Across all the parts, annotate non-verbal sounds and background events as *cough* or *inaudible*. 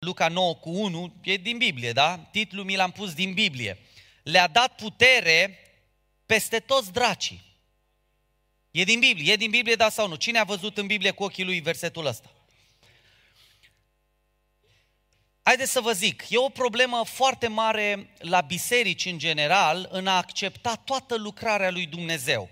Luca 9 cu 1, e din Biblie, da? Titlul mi l-am pus din Biblie. Le-a dat putere peste toți dracii. E din Biblie, e din Biblie, da sau nu? Cine a văzut în Biblie cu ochii lui versetul ăsta? Haideți să vă zic, e o problemă foarte mare la biserici în general în a accepta toată lucrarea lui Dumnezeu.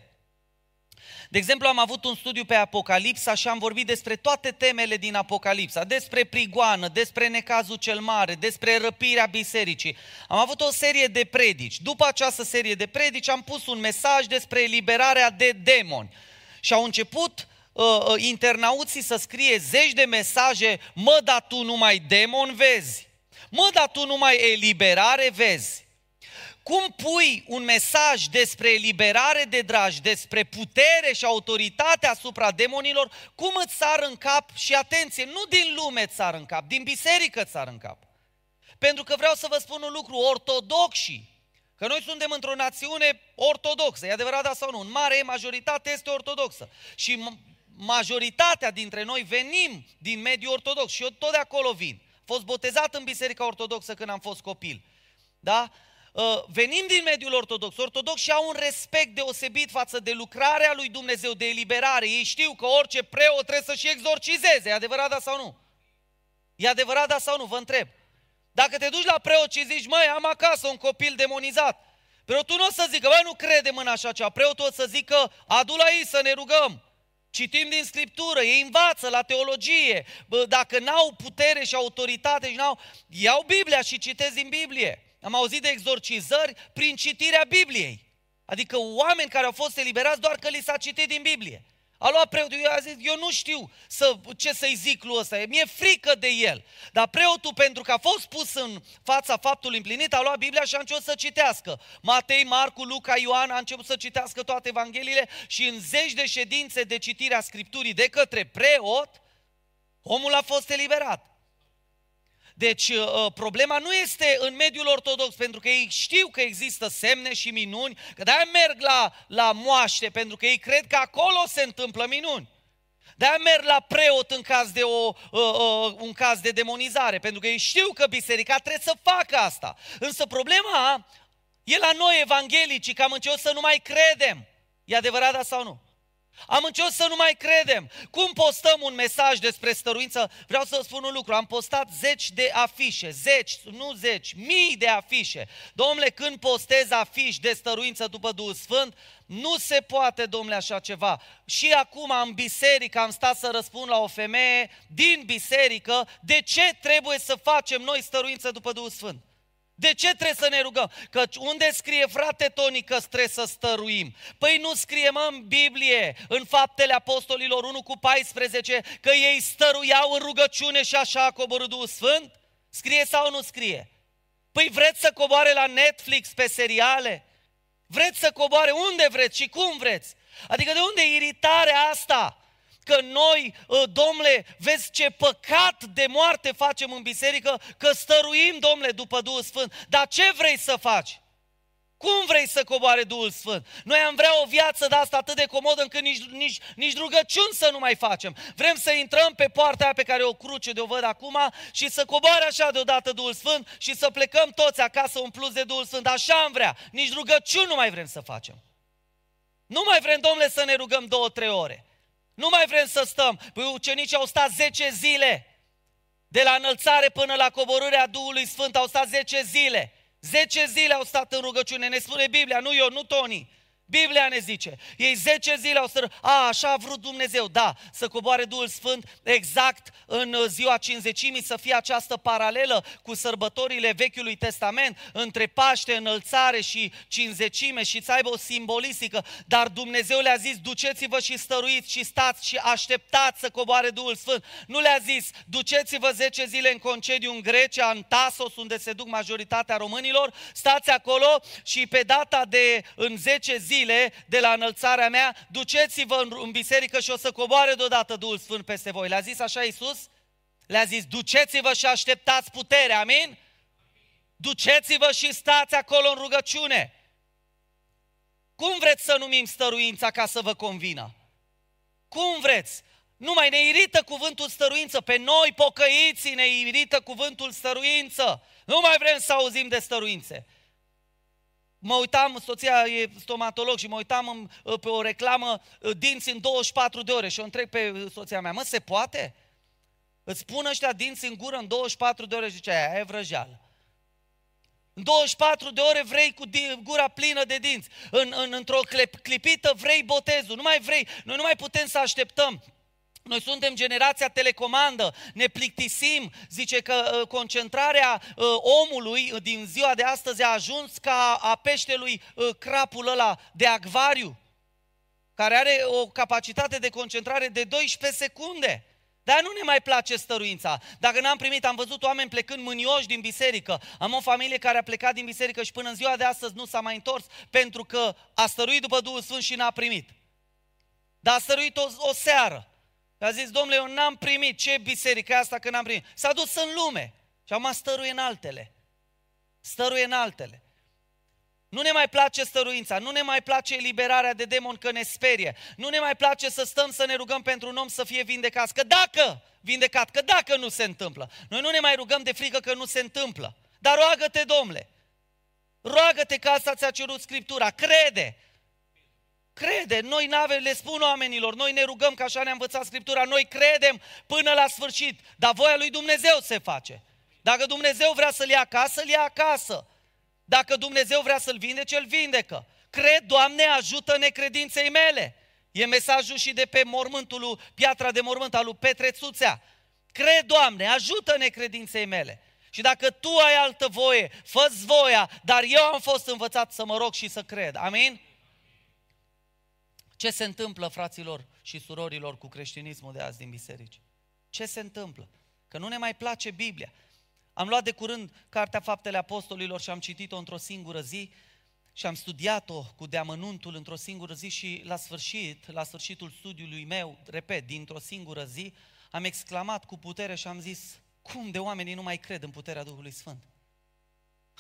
De exemplu, am avut un studiu pe Apocalipsa și am vorbit despre toate temele din Apocalipsa, despre prigoană, despre necazul cel mare, despre răpirea bisericii. Am avut o serie de predici. După această serie de predici am pus un mesaj despre eliberarea de demoni. Și au început uh, uh, internauții să scrie zeci de mesaje, mă, dar tu numai demon vezi, mă, dar tu numai eliberare vezi. Cum pui un mesaj despre eliberare de dragi, despre putere și autoritate asupra demonilor, cum îți sar în cap și atenție, nu din lume îți sar în cap, din biserică îți sar în cap. Pentru că vreau să vă spun un lucru, ortodoxii, că noi suntem într-o națiune ortodoxă, e adevărat da sau nu? În mare majoritate este ortodoxă. Și majoritatea dintre noi venim din mediul ortodox și eu tot de acolo vin. Fost botezat în biserica ortodoxă când am fost copil. Da? Uh, venim din mediul ortodox. Ortodoxi au un respect deosebit față de lucrarea lui Dumnezeu, de eliberare. Ei știu că orice preot trebuie să și exorcizeze. E adevărat da sau nu? E adevărat da sau nu? Vă întreb. Dacă te duci la preot și zici, măi, am acasă un copil demonizat, preotul nu o să zică, băi, nu credem în așa ceva. Preotul o să zică, adu la ei să ne rugăm. Citim din Scriptură, ei învață la teologie. Bă, dacă n-au putere și autoritate și n-au, iau Biblia și citesc din Biblie. Am auzit de exorcizări prin citirea Bibliei. Adică oameni care au fost eliberați doar că li s-a citit din Biblie. A luat preotul, eu a zis, eu nu știu să, ce să-i zic lui ăsta, mi-e frică de el. Dar preotul, pentru că a fost pus în fața faptului împlinit, a luat Biblia și a început să citească. Matei, Marcu, Luca, Ioan a început să citească toate Evangheliile și în zeci de ședințe de citire a Scripturii de către preot, omul a fost eliberat. Deci uh, uh, problema nu este în mediul ortodox, pentru că ei știu că există semne și minuni, că de-aia merg la, la moaște, pentru că ei cred că acolo se întâmplă minuni. De-aia merg la preot în caz de o, uh, uh, un caz de demonizare, pentru că ei știu că biserica trebuie să facă asta. Însă problema e la noi evanghelicii, că am început să nu mai credem. E adevărat da sau nu? Am început să nu mai credem. Cum postăm un mesaj despre stăruință? Vreau să vă spun un lucru. Am postat zeci de afișe, zeci, nu zeci, mii de afișe. Domnule, când postez afiș de stăruință după Duhul Sfânt, nu se poate, domnule, așa ceva. Și acum în biserică am stat să răspund la o femeie din biserică de ce trebuie să facem noi stăruință după Duhul Sfânt. De ce trebuie să ne rugăm? Că unde scrie, frate Toni, că trebuie să stăruim? Păi nu scrie, mă, în Biblie, în faptele apostolilor 1 cu 14, că ei stăruiau în rugăciune și așa a coborât Duhul Sfânt? Scrie sau nu scrie? Păi vreți să coboare la Netflix pe seriale? Vreți să coboare unde vreți și cum vreți? Adică de unde e iritarea asta? Că noi, ă, domnule, vezi ce păcat de moarte facem în biserică, că stăruim, domnule, după Duhul Sfânt. Dar ce vrei să faci? Cum vrei să coboare Duhul Sfânt? Noi am vrea o viață de asta atât de comodă încât nici, nici, nici rugăciuni să nu mai facem. Vrem să intrăm pe poarta aia pe care o cruce de o văd acum și să coboare așa deodată Duhul Sfânt și să plecăm toți acasă un plus de Duhul Sfânt. Așa am vrea. Nici rugăciuni nu mai vrem să facem. Nu mai vrem, domnule, să ne rugăm două, trei ore. Nu mai vrem să stăm. Păi ucenicii au stat 10 zile. De la înălțare până la coborârea Duhului Sfânt au stat 10 zile. 10 zile au stat în rugăciune, ne spune Biblia, nu eu, nu Tony. Biblia ne zice, ei 10 zile au să... A, așa a vrut Dumnezeu, da, să coboare Duhul Sfânt exact în ziua cinzecimii, să fie această paralelă cu sărbătorile Vechiului Testament, între Paște, înălțare și cinzecime și să aibă o simbolistică. Dar Dumnezeu le-a zis, duceți-vă și stăruiți și stați și așteptați să coboare Duhul Sfânt. Nu le-a zis, duceți-vă 10 zile în concediu în Grecia, în Tasos, unde se duc majoritatea românilor, stați acolo și pe data de în 10 zile zile de la înălțarea mea, duceți-vă în, în biserică și o să coboare deodată Duhul Sfânt peste voi. Le-a zis așa Iisus? Le-a zis, duceți-vă și așteptați putere, amin? Duceți-vă și stați acolo în rugăciune. Cum vreți să numim stăruința ca să vă convină? Cum vreți? Nu mai ne irită cuvântul stăruință. Pe noi, pocăiții, ne irită cuvântul stăruință. Nu mai vrem să auzim de stăruințe. Mă uitam, soția e stomatolog și mă uitam pe o reclamă dinți în 24 de ore și o întreb pe soția mea, mă, se poate? Îți pun ăștia dinți în gură în 24 de ore și zice, aia e vrăjeală. În 24 de ore vrei cu gura plină de dinți. În, în, într-o clipită vrei botezul. Nu mai vrei. Noi nu mai putem să așteptăm. Noi suntem generația telecomandă, ne plictisim, zice că uh, concentrarea uh, omului uh, din ziua de astăzi a ajuns ca a peștelui crapul ăla de acvariu, care are o capacitate de concentrare de 12 secunde. Dar nu ne mai place stăruința. Dacă n-am primit, am văzut oameni plecând mânioși din biserică. Am o familie care a plecat din biserică și până în ziua de astăzi nu s-a mai întors pentru că a stăruit după Duhul Sfânt și n-a primit. Dar a stăruit o, o seară. A zis, domnule, eu n-am primit. Ce biserică e asta că n-am primit? S-a dus în lume. Și acum stăruie în altele. Stăruie în altele. Nu ne mai place stăruința, nu ne mai place eliberarea de demon că ne sperie, nu ne mai place să stăm să ne rugăm pentru un om să fie vindecat, că dacă, vindecat, că dacă nu se întâmplă. Noi nu ne mai rugăm de frică că nu se întâmplă. Dar roagă-te, domnule, roagă-te că asta ți-a cerut Scriptura, crede, crede, noi nave le spun oamenilor, noi ne rugăm că așa ne-a învățat Scriptura, noi credem până la sfârșit, dar voia lui Dumnezeu se face. Dacă Dumnezeu vrea să-l ia acasă, îl ia acasă. Dacă Dumnezeu vrea să-l vindece, îl vindecă. Cred, Doamne, ajută necredinței mele. E mesajul și de pe mormântul lui, piatra de mormânt al lui Petre Țuțea. Cred, Doamne, ajută necredinței mele. Și dacă Tu ai altă voie, fă voia, dar eu am fost învățat să mă rog și să cred. Amin? Ce se întâmplă, fraților și surorilor, cu creștinismul de azi din biserici? Ce se întâmplă? Că nu ne mai place Biblia. Am luat de curând Cartea Faptele Apostolilor și am citit-o într-o singură zi și am studiat-o cu deamănuntul într-o singură zi și la sfârșit, la sfârșitul studiului meu, repet, dintr-o singură zi, am exclamat cu putere și am zis, cum de oamenii nu mai cred în puterea Duhului Sfânt?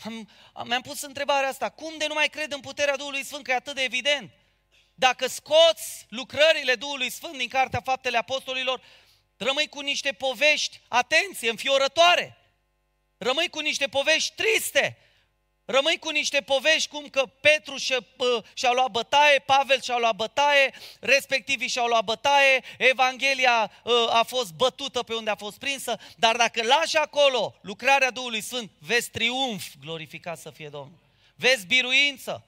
Am, am, mi-am pus întrebarea asta, cum de nu mai cred în puterea Duhului Sfânt, că e atât de evident? Dacă scoți lucrările Duhului Sfânt din Cartea Faptele Apostolilor, rămâi cu niște povești, atenție, înfiorătoare. Rămâi cu niște povești triste. Rămâi cu niște povești cum că Petru și-a, și-a luat bătaie, Pavel și-a luat bătaie, respectivii și-au luat bătaie, Evanghelia ă, a fost bătută pe unde a fost prinsă, dar dacă lași acolo lucrarea Duhului Sfânt, vezi triumf, glorificat să fie Domnul. Vezi biruință.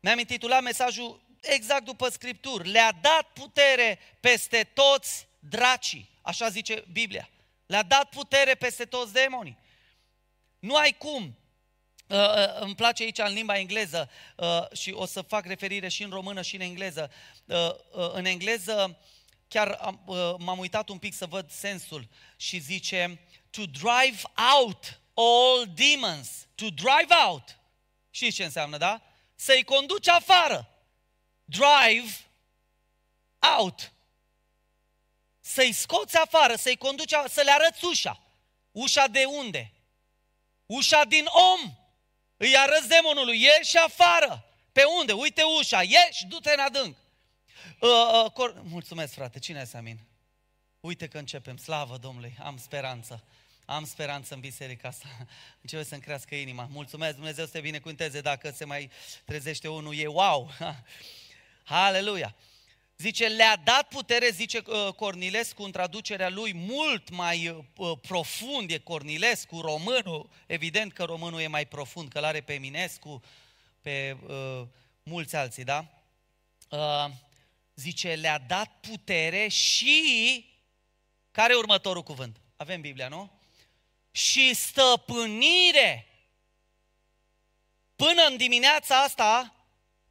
Mi-am intitulat mesajul exact după Scripturi. Le-a dat putere peste toți dracii, așa zice Biblia. Le-a dat putere peste toți demonii. Nu ai cum. Uh, uh, îmi place aici în limba engleză uh, și o să fac referire și în română și în engleză. Uh, uh, în engleză chiar am, uh, m-am uitat un pic să văd sensul și zice to drive out all demons. To drive out. Și ce înseamnă, da? Să-i conduci afară. Drive out să-i scoți afară, să-i conduci, să le arăți ușa. Ușa de unde? Ușa din om. Îi arăți demonului, ieși afară. Pe unde? Uite ușa, ieși, du-te în adânc. Uh, uh, cor... Mulțumesc, frate, cine este amin? Uite că începem, slavă Domnului, am speranță. Am speranță în biserica asta. Începe să-mi crească inima. Mulțumesc, Dumnezeu să te binecuvânteze dacă se mai trezește unul. E wow! *laughs* Haleluia! Zice, le-a dat putere, zice uh, Cornilescu în traducerea lui, mult mai uh, profund e Cornilescu, românul, evident că românul e mai profund, că l-are pe Eminescu, pe uh, mulți alții, da? Uh, zice, le-a dat putere și, care e următorul cuvânt? Avem Biblia, nu? Și stăpânire. Până în dimineața asta,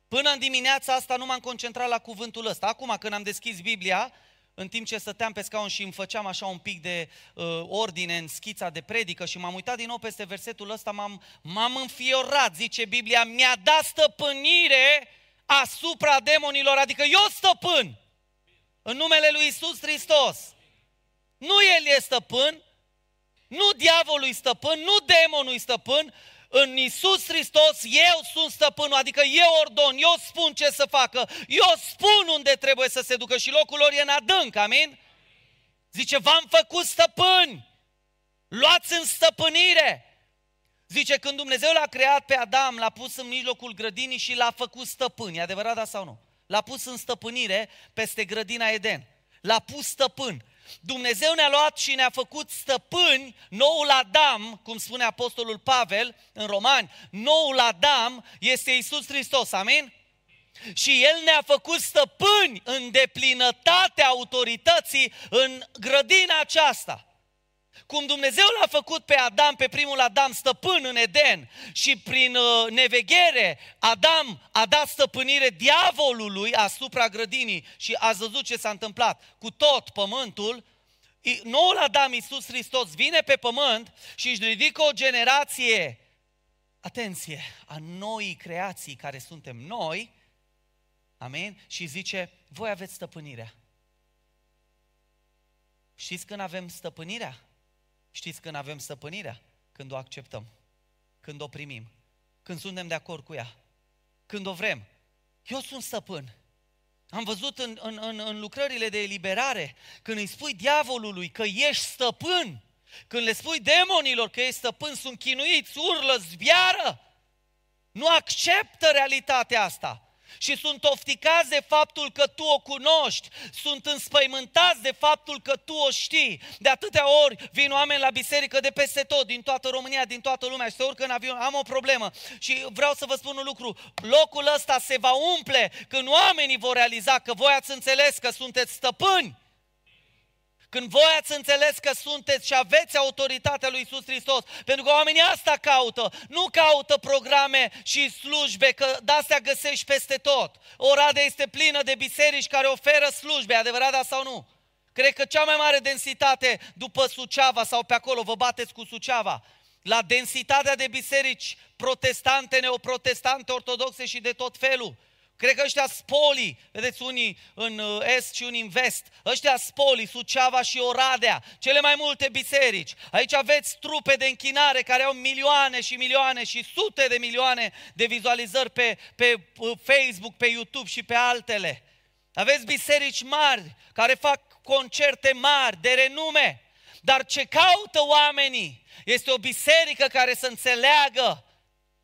Până în dimineața asta nu m-am concentrat la cuvântul ăsta. Acum când am deschis Biblia, în timp ce stăteam pe scaun și îmi făceam așa un pic de uh, ordine în schița de predică și m-am uitat din nou peste versetul ăsta, m-am, m-am înfiorat, zice Biblia, mi-a dat stăpânire asupra demonilor, adică eu stăpân în numele lui Isus Hristos. Nu El e stăpân, nu diavolul e stăpân, nu demonul e stăpân, în Isus Hristos eu sunt stăpânul, adică eu ordon, eu spun ce să facă, eu spun unde trebuie să se ducă și locul lor e în adânc, amin? Zice, v-am făcut stăpâni, luați în stăpânire. Zice, când Dumnezeu l-a creat pe Adam, l-a pus în mijlocul grădinii și l-a făcut stăpân. E adevărat, da sau nu? L-a pus în stăpânire peste grădina Eden. L-a pus stăpân. Dumnezeu ne-a luat și ne-a făcut stăpâni, noul Adam, cum spune Apostolul Pavel în Romani, noul Adam este Isus Hristos, amin? Și El ne-a făcut stăpâni în deplinătatea autorității în grădina aceasta. Cum Dumnezeu l-a făcut pe Adam, pe primul Adam, stăpân în Eden și prin uh, neveghere Adam a dat stăpânire diavolului asupra grădinii și a văzut ce s-a întâmplat cu tot pământul, noul Adam, Iisus Hristos, vine pe pământ și își ridică o generație, atenție, a noii creații care suntem noi, amin, și zice, voi aveți stăpânirea. Știți când avem stăpânirea? Știți când avem stăpânirea? Când o acceptăm, când o primim, când suntem de acord cu ea, când o vrem. Eu sunt stăpân. Am văzut în, în, în, în lucrările de eliberare, când îi spui diavolului că ești stăpân, când le spui demonilor că ești stăpân, sunt chinuiți, urlă, zbiară. Nu acceptă realitatea asta și sunt ofticați de faptul că tu o cunoști, sunt înspăimântați de faptul că tu o știi. De atâtea ori vin oameni la biserică de peste tot, din toată România, din toată lumea și se urcă în avion, am o problemă și vreau să vă spun un lucru, locul ăsta se va umple când oamenii vor realiza că voi ați înțeles că sunteți stăpâni când voi ați înțeles că sunteți și aveți autoritatea lui Isus Hristos, pentru că oamenii asta caută, nu caută programe și slujbe, că de-astea găsești peste tot. Oradea este plină de biserici care oferă slujbe, adevărat da sau nu? Cred că cea mai mare densitate după Suceava sau pe acolo, vă bateți cu Suceava, la densitatea de biserici protestante, neoprotestante, ortodoxe și de tot felul. Cred că ăștia spoli, vedeți unii în uh, est și unii în vest, ăștia spoli, Suceava și Oradea, cele mai multe biserici. Aici aveți trupe de închinare care au milioane și milioane și sute de milioane de vizualizări pe, pe uh, Facebook, pe YouTube și pe altele. Aveți biserici mari care fac concerte mari, de renume. Dar ce caută oamenii este o biserică care să înțeleagă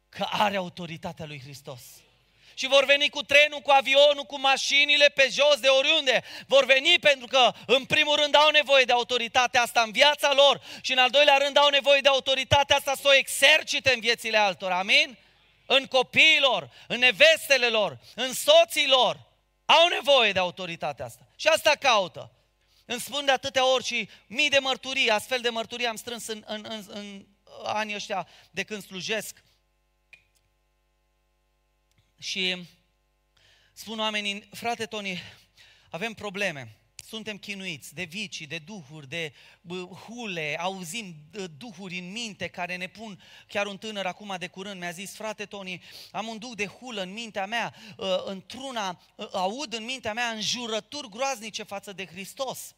că are autoritatea lui Hristos și vor veni cu trenul, cu avionul, cu mașinile pe jos de oriunde. Vor veni pentru că, în primul rând, au nevoie de autoritatea asta în viața lor și, în al doilea rând, au nevoie de autoritatea asta să o exercite în viețile altora. Amin? În copiilor, în nevestele lor, în soții lor. Au nevoie de autoritatea asta. Și asta caută. Îmi spun de atâtea ori și mii de mărturii, astfel de mărturii am strâns în, în, în, în anii ăștia de când slujesc și spun oamenii, frate Tony, avem probleme, suntem chinuiți de vicii, de duhuri, de hule, auzim duhuri în minte care ne pun, chiar un tânăr acum de curând. Mi-a zis, frate Tony, am un duh de hulă în mintea mea, ă, într-una, ă, aud în mintea mea înjurături groaznice față de Hristos.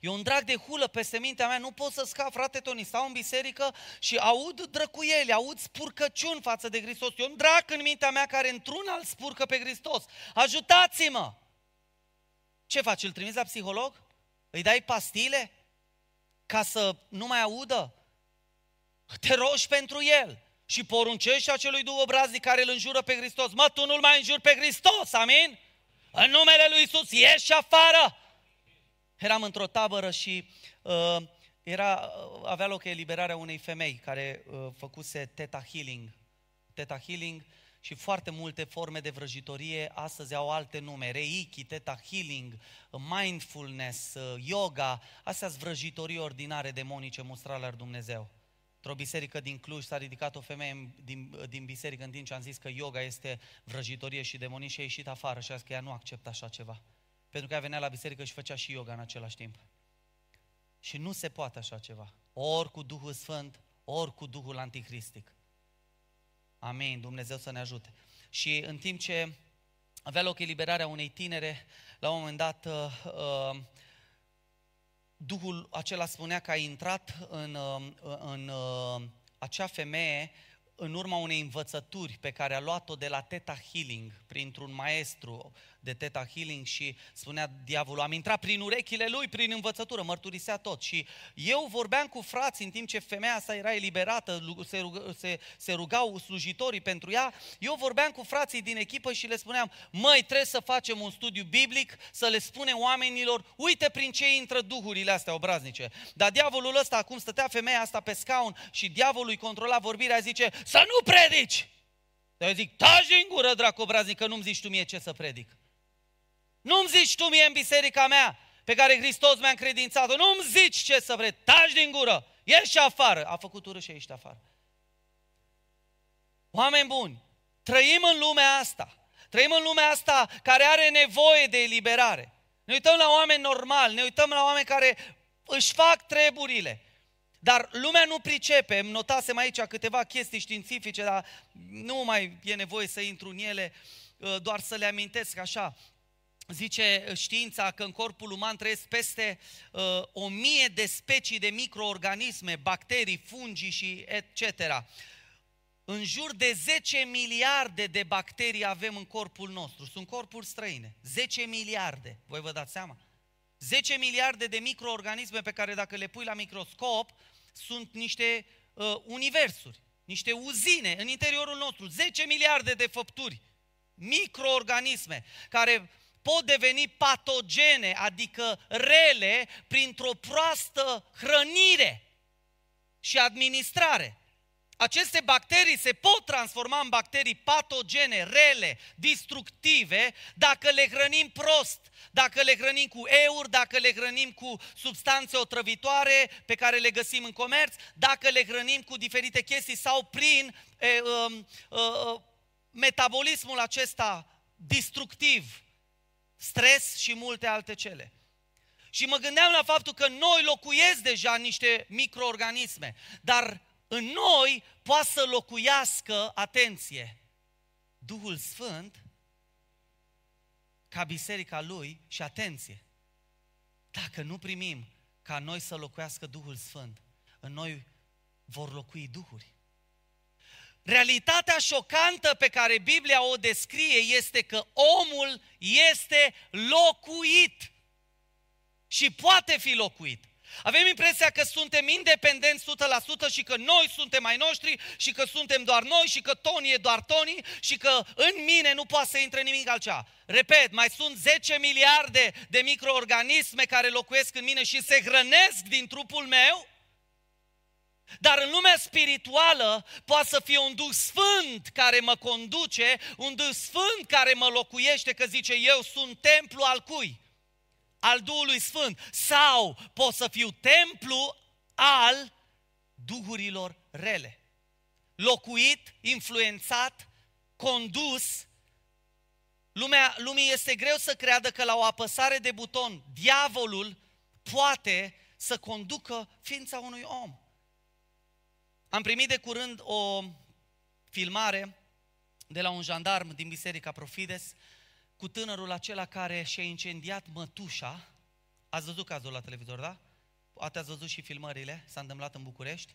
E un drag de hulă peste mintea mea, nu pot să scap, frate Toni, stau în biserică și aud drăcuieli, aud spurcăciuni față de Hristos. E un drag în mintea mea care într-un alt spurcă pe Hristos. Ajutați-mă! Ce faci? Îl trimiți la psiholog? Îi dai pastile? Ca să nu mai audă? Te rogi pentru el și poruncești acelui duh obraznic care îl înjură pe Hristos. Mă, tu nu-l mai înjuri pe Hristos, amin? În numele lui Isus, ieși afară! Eram într-o tabără și uh, era, uh, avea loc eliberarea unei femei care uh, făcuse Theta Healing. Theta Healing și foarte multe forme de vrăjitorie astăzi au alte nume, Reiki, Theta Healing, Mindfulness, uh, Yoga, astea sunt vrăjitorii ordinare demonice mustrale al Dumnezeu. Într-o biserică din Cluj s-a ridicat o femeie din, din biserică în timp ce am zis că yoga este vrăjitorie și demonie și a ieșit afară și a zis că ea nu acceptă așa ceva. Pentru că ea venea la biserică și făcea și yoga în același timp. Și nu se poate așa ceva. Ori cu Duhul Sfânt, ori cu Duhul Anticristic. Amin, Dumnezeu să ne ajute. Și în timp ce avea loc eliberarea unei tinere, la un moment dat uh, uh, Duhul acela spunea că a intrat în, uh, în acea femeie în urma unei învățături pe care a luat-o de la Teta Healing, printr-un maestru de Teta Healing și spunea diavolul, am intrat prin urechile lui, prin învățătură, mărturisea tot. Și eu vorbeam cu frații în timp ce femeia asta era eliberată, se, rug, se, se rugau slujitorii pentru ea, eu vorbeam cu frații din echipă și le spuneam, măi, trebuie să facem un studiu biblic, să le spunem oamenilor, uite prin ce intră duhurile astea obraznice. Dar diavolul ăsta, acum stătea femeia asta pe scaun și diavolul îi controla vorbirea, zice, să nu predici! Dar eu zic, taci din gură, dracu obraznic, că nu-mi zici tu mie ce să predic. Nu-mi zici tu mie în biserica mea, pe care Hristos mi-a încredințat-o, nu-mi zici ce să vrei, taci din gură, ieși afară. A făcut urât și ești afară. Oameni buni, trăim în lumea asta. Trăim în lumea asta care are nevoie de eliberare. Ne uităm la oameni normali, ne uităm la oameni care își fac treburile. Dar lumea nu pricepe, îmi notasem aici câteva chestii științifice, dar nu mai e nevoie să intru în ele, doar să le amintesc așa zice știința că în corpul uman trăiesc peste uh, o mie de specii de microorganisme, bacterii, fungi și etc. În jur de 10 miliarde de bacterii avem în corpul nostru. Sunt corpuri străine. 10 miliarde. Voi vă dați seama? 10 miliarde de microorganisme pe care dacă le pui la microscop sunt niște uh, universuri, niște uzine în interiorul nostru. 10 miliarde de făpturi, microorganisme care pot deveni patogene, adică rele, printr-o proastă hrănire și administrare. Aceste bacterii se pot transforma în bacterii patogene, rele, destructive, dacă le hrănim prost, dacă le hrănim cu eur, dacă le hrănim cu substanțe otrăvitoare pe care le găsim în comerț, dacă le hrănim cu diferite chestii sau prin e, e, e, metabolismul acesta destructiv stres și multe alte cele. Și mă gândeam la faptul că noi locuiesc deja niște microorganisme, dar în noi poate să locuiască, atenție, Duhul Sfânt ca biserica lui și atenție. Dacă nu primim ca noi să locuiască Duhul Sfânt, în noi vor locui duhuri. Realitatea șocantă pe care Biblia o descrie este că omul este locuit și poate fi locuit. Avem impresia că suntem independenți 100% și că noi suntem ai noștri și că suntem doar noi și că Tony e doar Tony și că în mine nu poate să intre nimic altceva. Repet, mai sunt 10 miliarde de microorganisme care locuiesc în mine și se hrănesc din trupul meu dar în lumea spirituală poate să fie un Duh Sfânt care mă conduce, un Duh Sfânt care mă locuiește, că zice eu sunt templu al cui? Al Duhului Sfânt. Sau pot să fiu templu al duhurilor rele. Locuit, influențat, condus. Lumea, lumii este greu să creadă că la o apăsare de buton, diavolul poate să conducă ființa unui om. Am primit de curând o filmare de la un jandarm din Biserica Profides cu tânărul acela care și-a incendiat mătușa. Ați văzut cazul la televizor, da? Poate ați văzut și filmările, s-a întâmplat în București.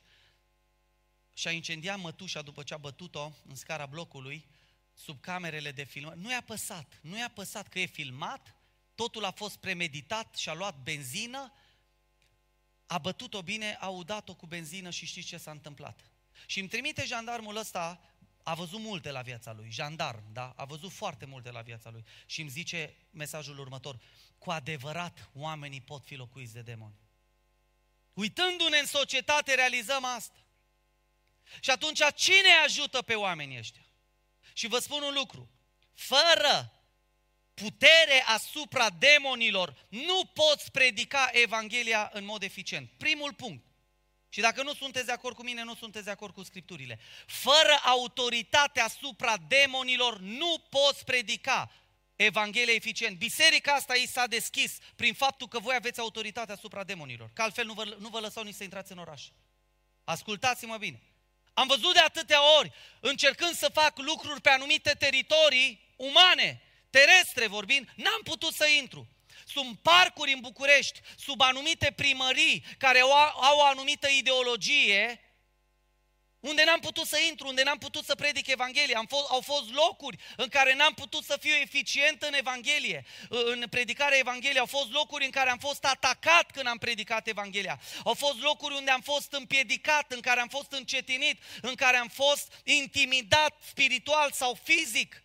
Și-a incendiat mătușa după ce a bătut-o în scara blocului, sub camerele de filmare. Nu i-a păsat, nu i-a păsat că e filmat, totul a fost premeditat și a luat benzină, a bătut-o bine, a udat-o cu benzină și știți ce s-a întâmplat. Și îmi trimite jandarmul ăsta, a văzut multe la viața lui, jandarm, da? A văzut foarte multe la viața lui. Și îmi zice mesajul următor, cu adevărat oamenii pot fi locuiți de demoni. Uitându-ne în societate realizăm asta. Și atunci cine ajută pe oamenii ăștia? Și vă spun un lucru, fără putere asupra demonilor, nu poți predica Evanghelia în mod eficient. Primul punct. Și dacă nu sunteți de acord cu mine, nu sunteți de acord cu Scripturile. Fără autoritate asupra demonilor, nu poți predica Evanghelia eficient. Biserica asta i s-a deschis prin faptul că voi aveți autoritate asupra demonilor. Că altfel nu vă, nu vă lăsau nici să intrați în oraș. Ascultați-mă bine. Am văzut de atâtea ori, încercând să fac lucruri pe anumite teritorii umane, terestre vorbind, n-am putut să intru. Sunt parcuri în București, sub anumite primării, care au, au o anumită ideologie unde n-am putut să intru, unde n-am putut să predic Evanghelia. Am fost, au fost locuri în care n-am putut să fiu eficient în Evanghelie, în predicarea Evangheliei. Au fost locuri în care am fost atacat când am predicat Evanghelia. Au fost locuri unde am fost împiedicat, în care am fost încetinit, în care am fost intimidat spiritual sau fizic.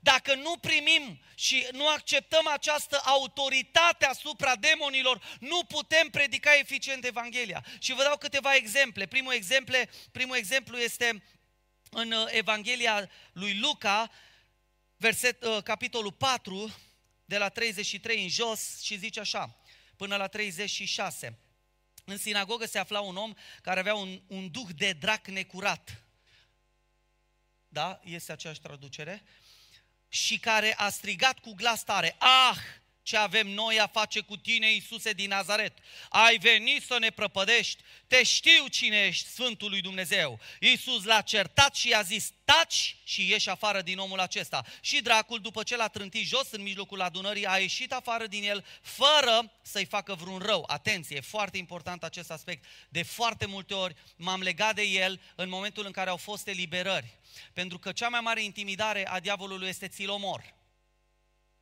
Dacă nu primim și nu acceptăm această autoritate asupra demonilor, nu putem predica eficient Evanghelia. Și vă dau câteva exemple. Primul, exemple, primul exemplu este în uh, Evanghelia lui Luca, verset, uh, capitolul 4, de la 33 în jos și zice așa, până la 36. În sinagogă se afla un om care avea un, un duh de drac necurat. Da? Este aceeași traducere și care a strigat cu glas tare, Ah, ce avem noi a face cu tine, Iisuse din Nazaret? Ai venit să ne prăpădești, te știu cine ești, Sfântul lui Dumnezeu. Iisus l-a certat și i-a zis, taci și ieși afară din omul acesta. Și dracul, după ce l-a trântit jos în mijlocul adunării, a ieșit afară din el, fără să-i facă vreun rău. Atenție, e foarte important acest aspect. De foarte multe ori m-am legat de el în momentul în care au fost eliberări. Pentru că cea mai mare intimidare a diavolului este țilomor.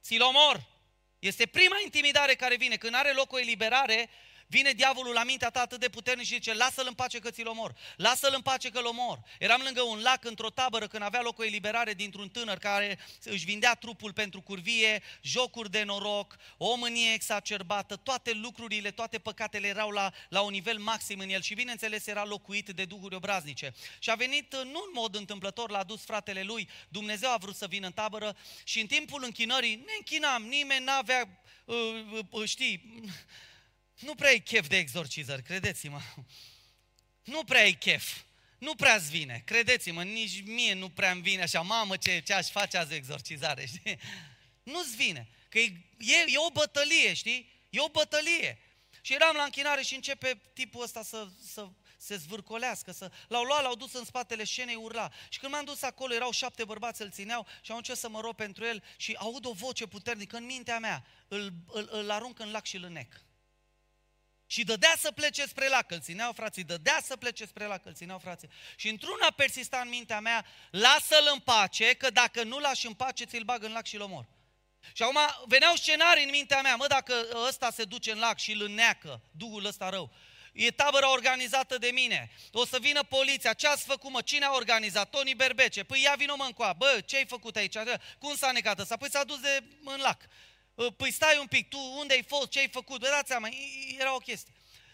Țilomor! Este prima intimidare care vine. Când are loc o eliberare, Vine diavolul la mintea ta atât de puternic și zice, lasă-l în pace că ți-l omor, lasă-l în pace că-l omor. Eram lângă un lac într-o tabără când avea loc o eliberare dintr-un tânăr care își vindea trupul pentru curvie, jocuri de noroc, o mânie exacerbată, toate lucrurile, toate păcatele erau la, la un nivel maxim în el și bineînțeles era locuit de duhuri obraznice. Și a venit nu în mod întâmplător, l-a dus fratele lui, Dumnezeu a vrut să vină în tabără și în timpul închinării ne închinam, nimeni n-avea, uh, uh, uh știi, nu prea ai chef de exorcizări, credeți-mă. Nu prea ai chef. Nu prea-ți vine, credeți-mă, nici mie nu prea-mi vine așa, mamă, ce, ce aș face azi exorcizare, știi? Nu-ți vine, că e, e, e o bătălie, știi? E o bătălie. Și eram la închinare și începe tipul ăsta să, să se zvârcolească, să... L-au luat, l-au dus în spatele scenei, urla. Și când m-am dus acolo, erau șapte bărbați, îl țineau și au început să mă rog pentru el și aud o voce puternică în mintea mea. Îl, îl, îl arunc în lac și îl înec. Și dădea să plece spre lac, îl țineau frații, dădea să plece spre lac, îl țineau frații. Și într-una persista în mintea mea, lasă-l în pace, că dacă nu lași în pace, ți-l bag în lac și-l omor. Și acum veneau scenarii în mintea mea, mă, dacă ăsta se duce în lac și îl înneacă, duhul ăsta rău, e tabăra organizată de mine, o să vină poliția, ce ați făcut mă, cine a organizat, Toni Berbece, păi ia vină mă încoa, bă, ce ai făcut aici, cum s-a necat ăsta, păi s-a dus de în lac. Ă, păi stai un pic, tu unde ai fost, ce ai făcut, vă dați seama, era o chestie.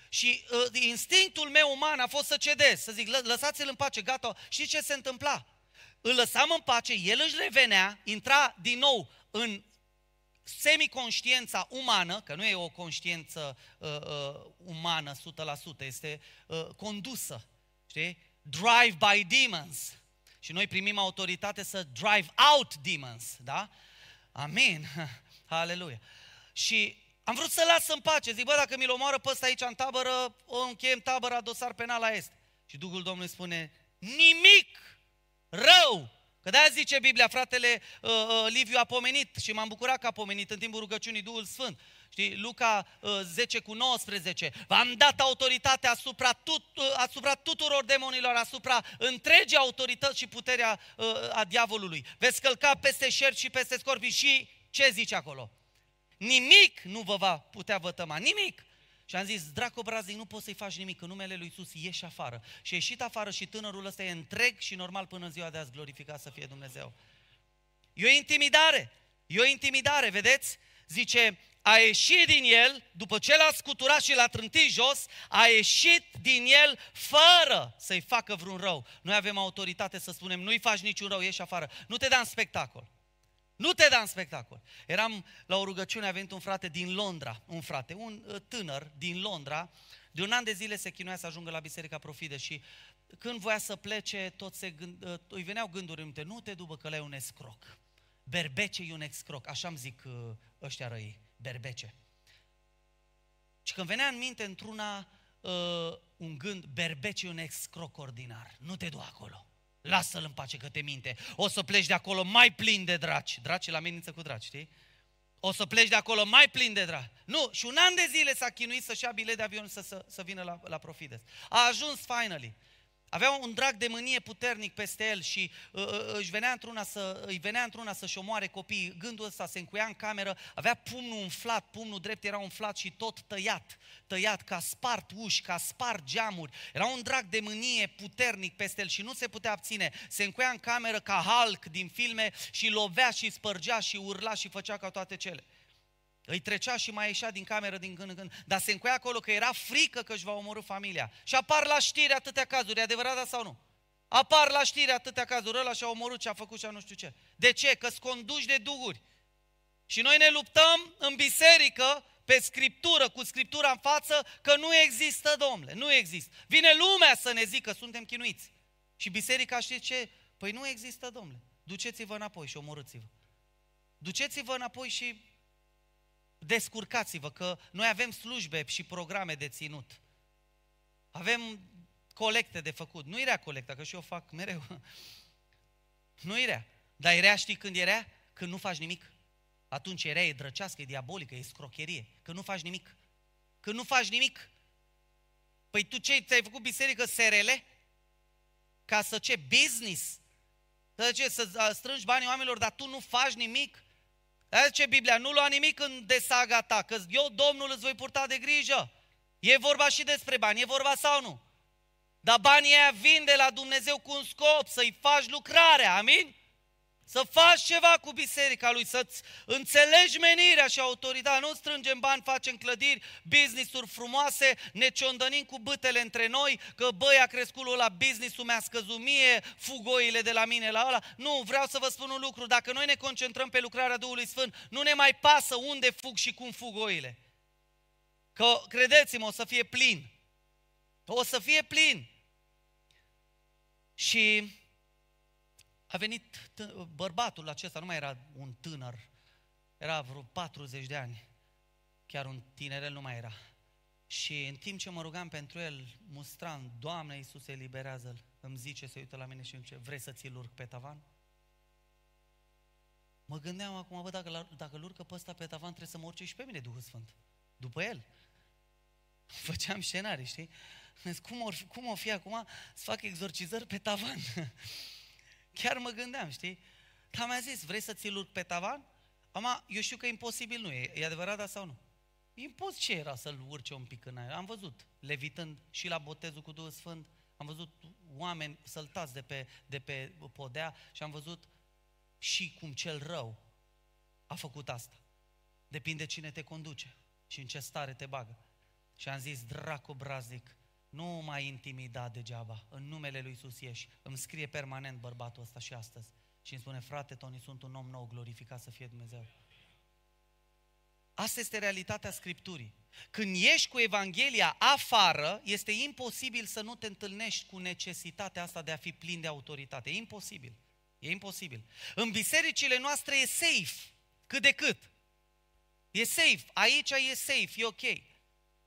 Și uh, instinctul meu uman a fost să cedez, să zic, lăsați-l în pace, gata. Și ce se întâmpla? Îl lăsam în pace, el își revenea, intra din nou în semiconștiența umană, că nu e o conștiință uh, uh, umană 100%, este uh, condusă, știi? Drive by demons. Și noi primim autoritate să drive out demons, da? Amin. *laughs* Aleluia. Și am vrut să las în pace. Zic, bă, dacă mi-l omoară pe ăsta aici în tabără, o încheiem tabăra, dosar penal la est. Și Duhul Domnului spune, nimic rău. Că de zice Biblia, fratele uh, uh, Liviu a pomenit și m-am bucurat că a pomenit în timpul rugăciunii Duhul Sfânt. Știi, Luca uh, 10 cu 19. V-am dat autoritate asupra, tut, uh, asupra tuturor demonilor, asupra întregii autorități și puterea uh, a diavolului. Veți călca peste șerpi și peste scorpii și ce zice acolo? Nimic nu vă va putea vătăma, nimic. Și am zis, dracu brazic, nu poți să-i faci nimic, în numele lui Iisus ieși afară. Și a ieșit afară și tânărul ăsta e întreg și normal până în ziua de azi glorificat să fie Dumnezeu. E o intimidare, e o intimidare, vedeți? Zice, a ieșit din el, după ce l-a scuturat și l-a trântit jos, a ieșit din el fără să-i facă vreun rău. Noi avem autoritate să spunem, nu-i faci niciun rău, ieși afară. Nu te da în spectacol. Nu te da în spectacol. Eram la o rugăciune, a venit un frate din Londra, un frate, un uh, tânăr din Londra, de un an de zile se chinuia să ajungă la Biserica Profide și când voia să plece, tot se gând, uh, îi veneau gânduri în minte, nu te după că le un escroc. Berbece e un escroc, așa îmi zic uh, ăștia răi, berbece. Și când venea în minte într-una uh, un gând, berbece e un escroc ordinar, nu te du acolo. Lasă-l în pace că te minte. O să pleci de acolo mai plin de draci. Draci la amenință cu draci, știi? O să pleci de acolo mai plin de draci. Nu, și un an de zile s-a chinuit să-și ia bilet de avion să, să, să vină la, la Profides. A ajuns finally. Avea un drag de mânie puternic peste el și uh, uh, își venea într-una să, îi venea într-una să-și omoare copiii. Gândul ăsta se încuia în cameră, avea pumnul umflat, pumnul drept era umflat și tot tăiat, tăiat, ca spart uși, ca spart geamuri. Era un drag de mânie puternic peste el și nu se putea abține. Se încuia în cameră ca Hulk din filme și lovea și spărgea și urla și făcea ca toate cele. Îi trecea și mai ieșea din cameră din când în când, dar se încuia acolo că era frică că își va omorâ familia. Și apar la știri atâtea cazuri, e adevărat da sau nu? Apar la știri atâtea cazuri, ăla și-a omorât ce a făcut și a nu știu ce. De ce? Că-s conduși de duhuri. Și noi ne luptăm în biserică, pe scriptură, cu scriptura în față, că nu există, domnule, nu există. Vine lumea să ne zică, suntem chinuiți. Și biserica știe ce? Păi nu există, domnule. Duceți-vă înapoi și omorâți-vă. Duceți-vă înapoi și descurcați-vă că noi avem slujbe și programe de ținut. Avem colecte de făcut. Nu rea colecta, că și eu fac mereu. *laughs* Nu rea. Dar rea știi când rea? Când nu faci nimic. Atunci rea e drăcească, e diabolică, e scrocherie. Când nu faci nimic. Când nu faci nimic. Păi tu ce, ți-ai făcut biserică SRL? Ca să ce? Business? Să ce? Să strângi banii oamenilor, dar tu nu faci nimic? Aia zice Biblia, nu lua nimic în desaga ta, că eu, Domnul, îți voi purta de grijă. E vorba și despre bani, e vorba sau nu? Dar banii aia vin de la Dumnezeu cu un scop, să-i faci lucrarea, amin? Să faci ceva cu biserica lui, să-ți înțelegi menirea și autoritatea. Nu strângem bani, facem clădiri, business-uri frumoase, ne ciondănim cu bătele între noi, că băi, a crescut la business-ul mi-a scăzut mie, fugoile de la mine la ăla. Nu, vreau să vă spun un lucru, dacă noi ne concentrăm pe lucrarea Duhului Sfânt, nu ne mai pasă unde fug și cum fugoile. Că, credeți-mă, o să fie plin. O să fie plin. Și a venit bărbatul acesta, nu mai era un tânăr, era vreo 40 de ani, chiar un tinerel nu mai era. Și în timp ce mă rugam pentru el, mustram, Doamne Iisuse, eliberează-l. Îmi zice, se uită la mine și îmi zice, vrei să ți-l urc pe tavan? Mă gândeam acum, bă, dacă, dacă îl urcă pe ăsta pe tavan, trebuie să mă urce și pe mine Duhul Sfânt. După el. *laughs* Făceam scenarii, știi? Cum o, cum o fi acum să fac exorcizări pe tavan? *laughs* Chiar mă gândeam, știi? Dar mi-a zis, vrei să ți-l urc pe tavan? Ama, eu știu că imposibil nu e. E adevărat, da sau nu? Impos ce era să-l urce un pic în aer? Am văzut, levitând și la botezul cu Duhul Sfânt, am văzut oameni săltați de pe, de pe podea și am văzut și cum cel rău a făcut asta. Depinde cine te conduce și în ce stare te bagă. Și am zis, dracu braznic, nu mai intimida degeaba. În numele lui Iisus ieși. Îmi scrie permanent bărbatul ăsta și astăzi. Și îmi spune, frate Toni, sunt un om nou, glorificat să fie Dumnezeu. Asta este realitatea Scripturii. Când ieși cu Evanghelia afară, este imposibil să nu te întâlnești cu necesitatea asta de a fi plin de autoritate. E imposibil. E imposibil. În bisericile noastre e safe, cât de cât. E safe. Aici e safe, e ok.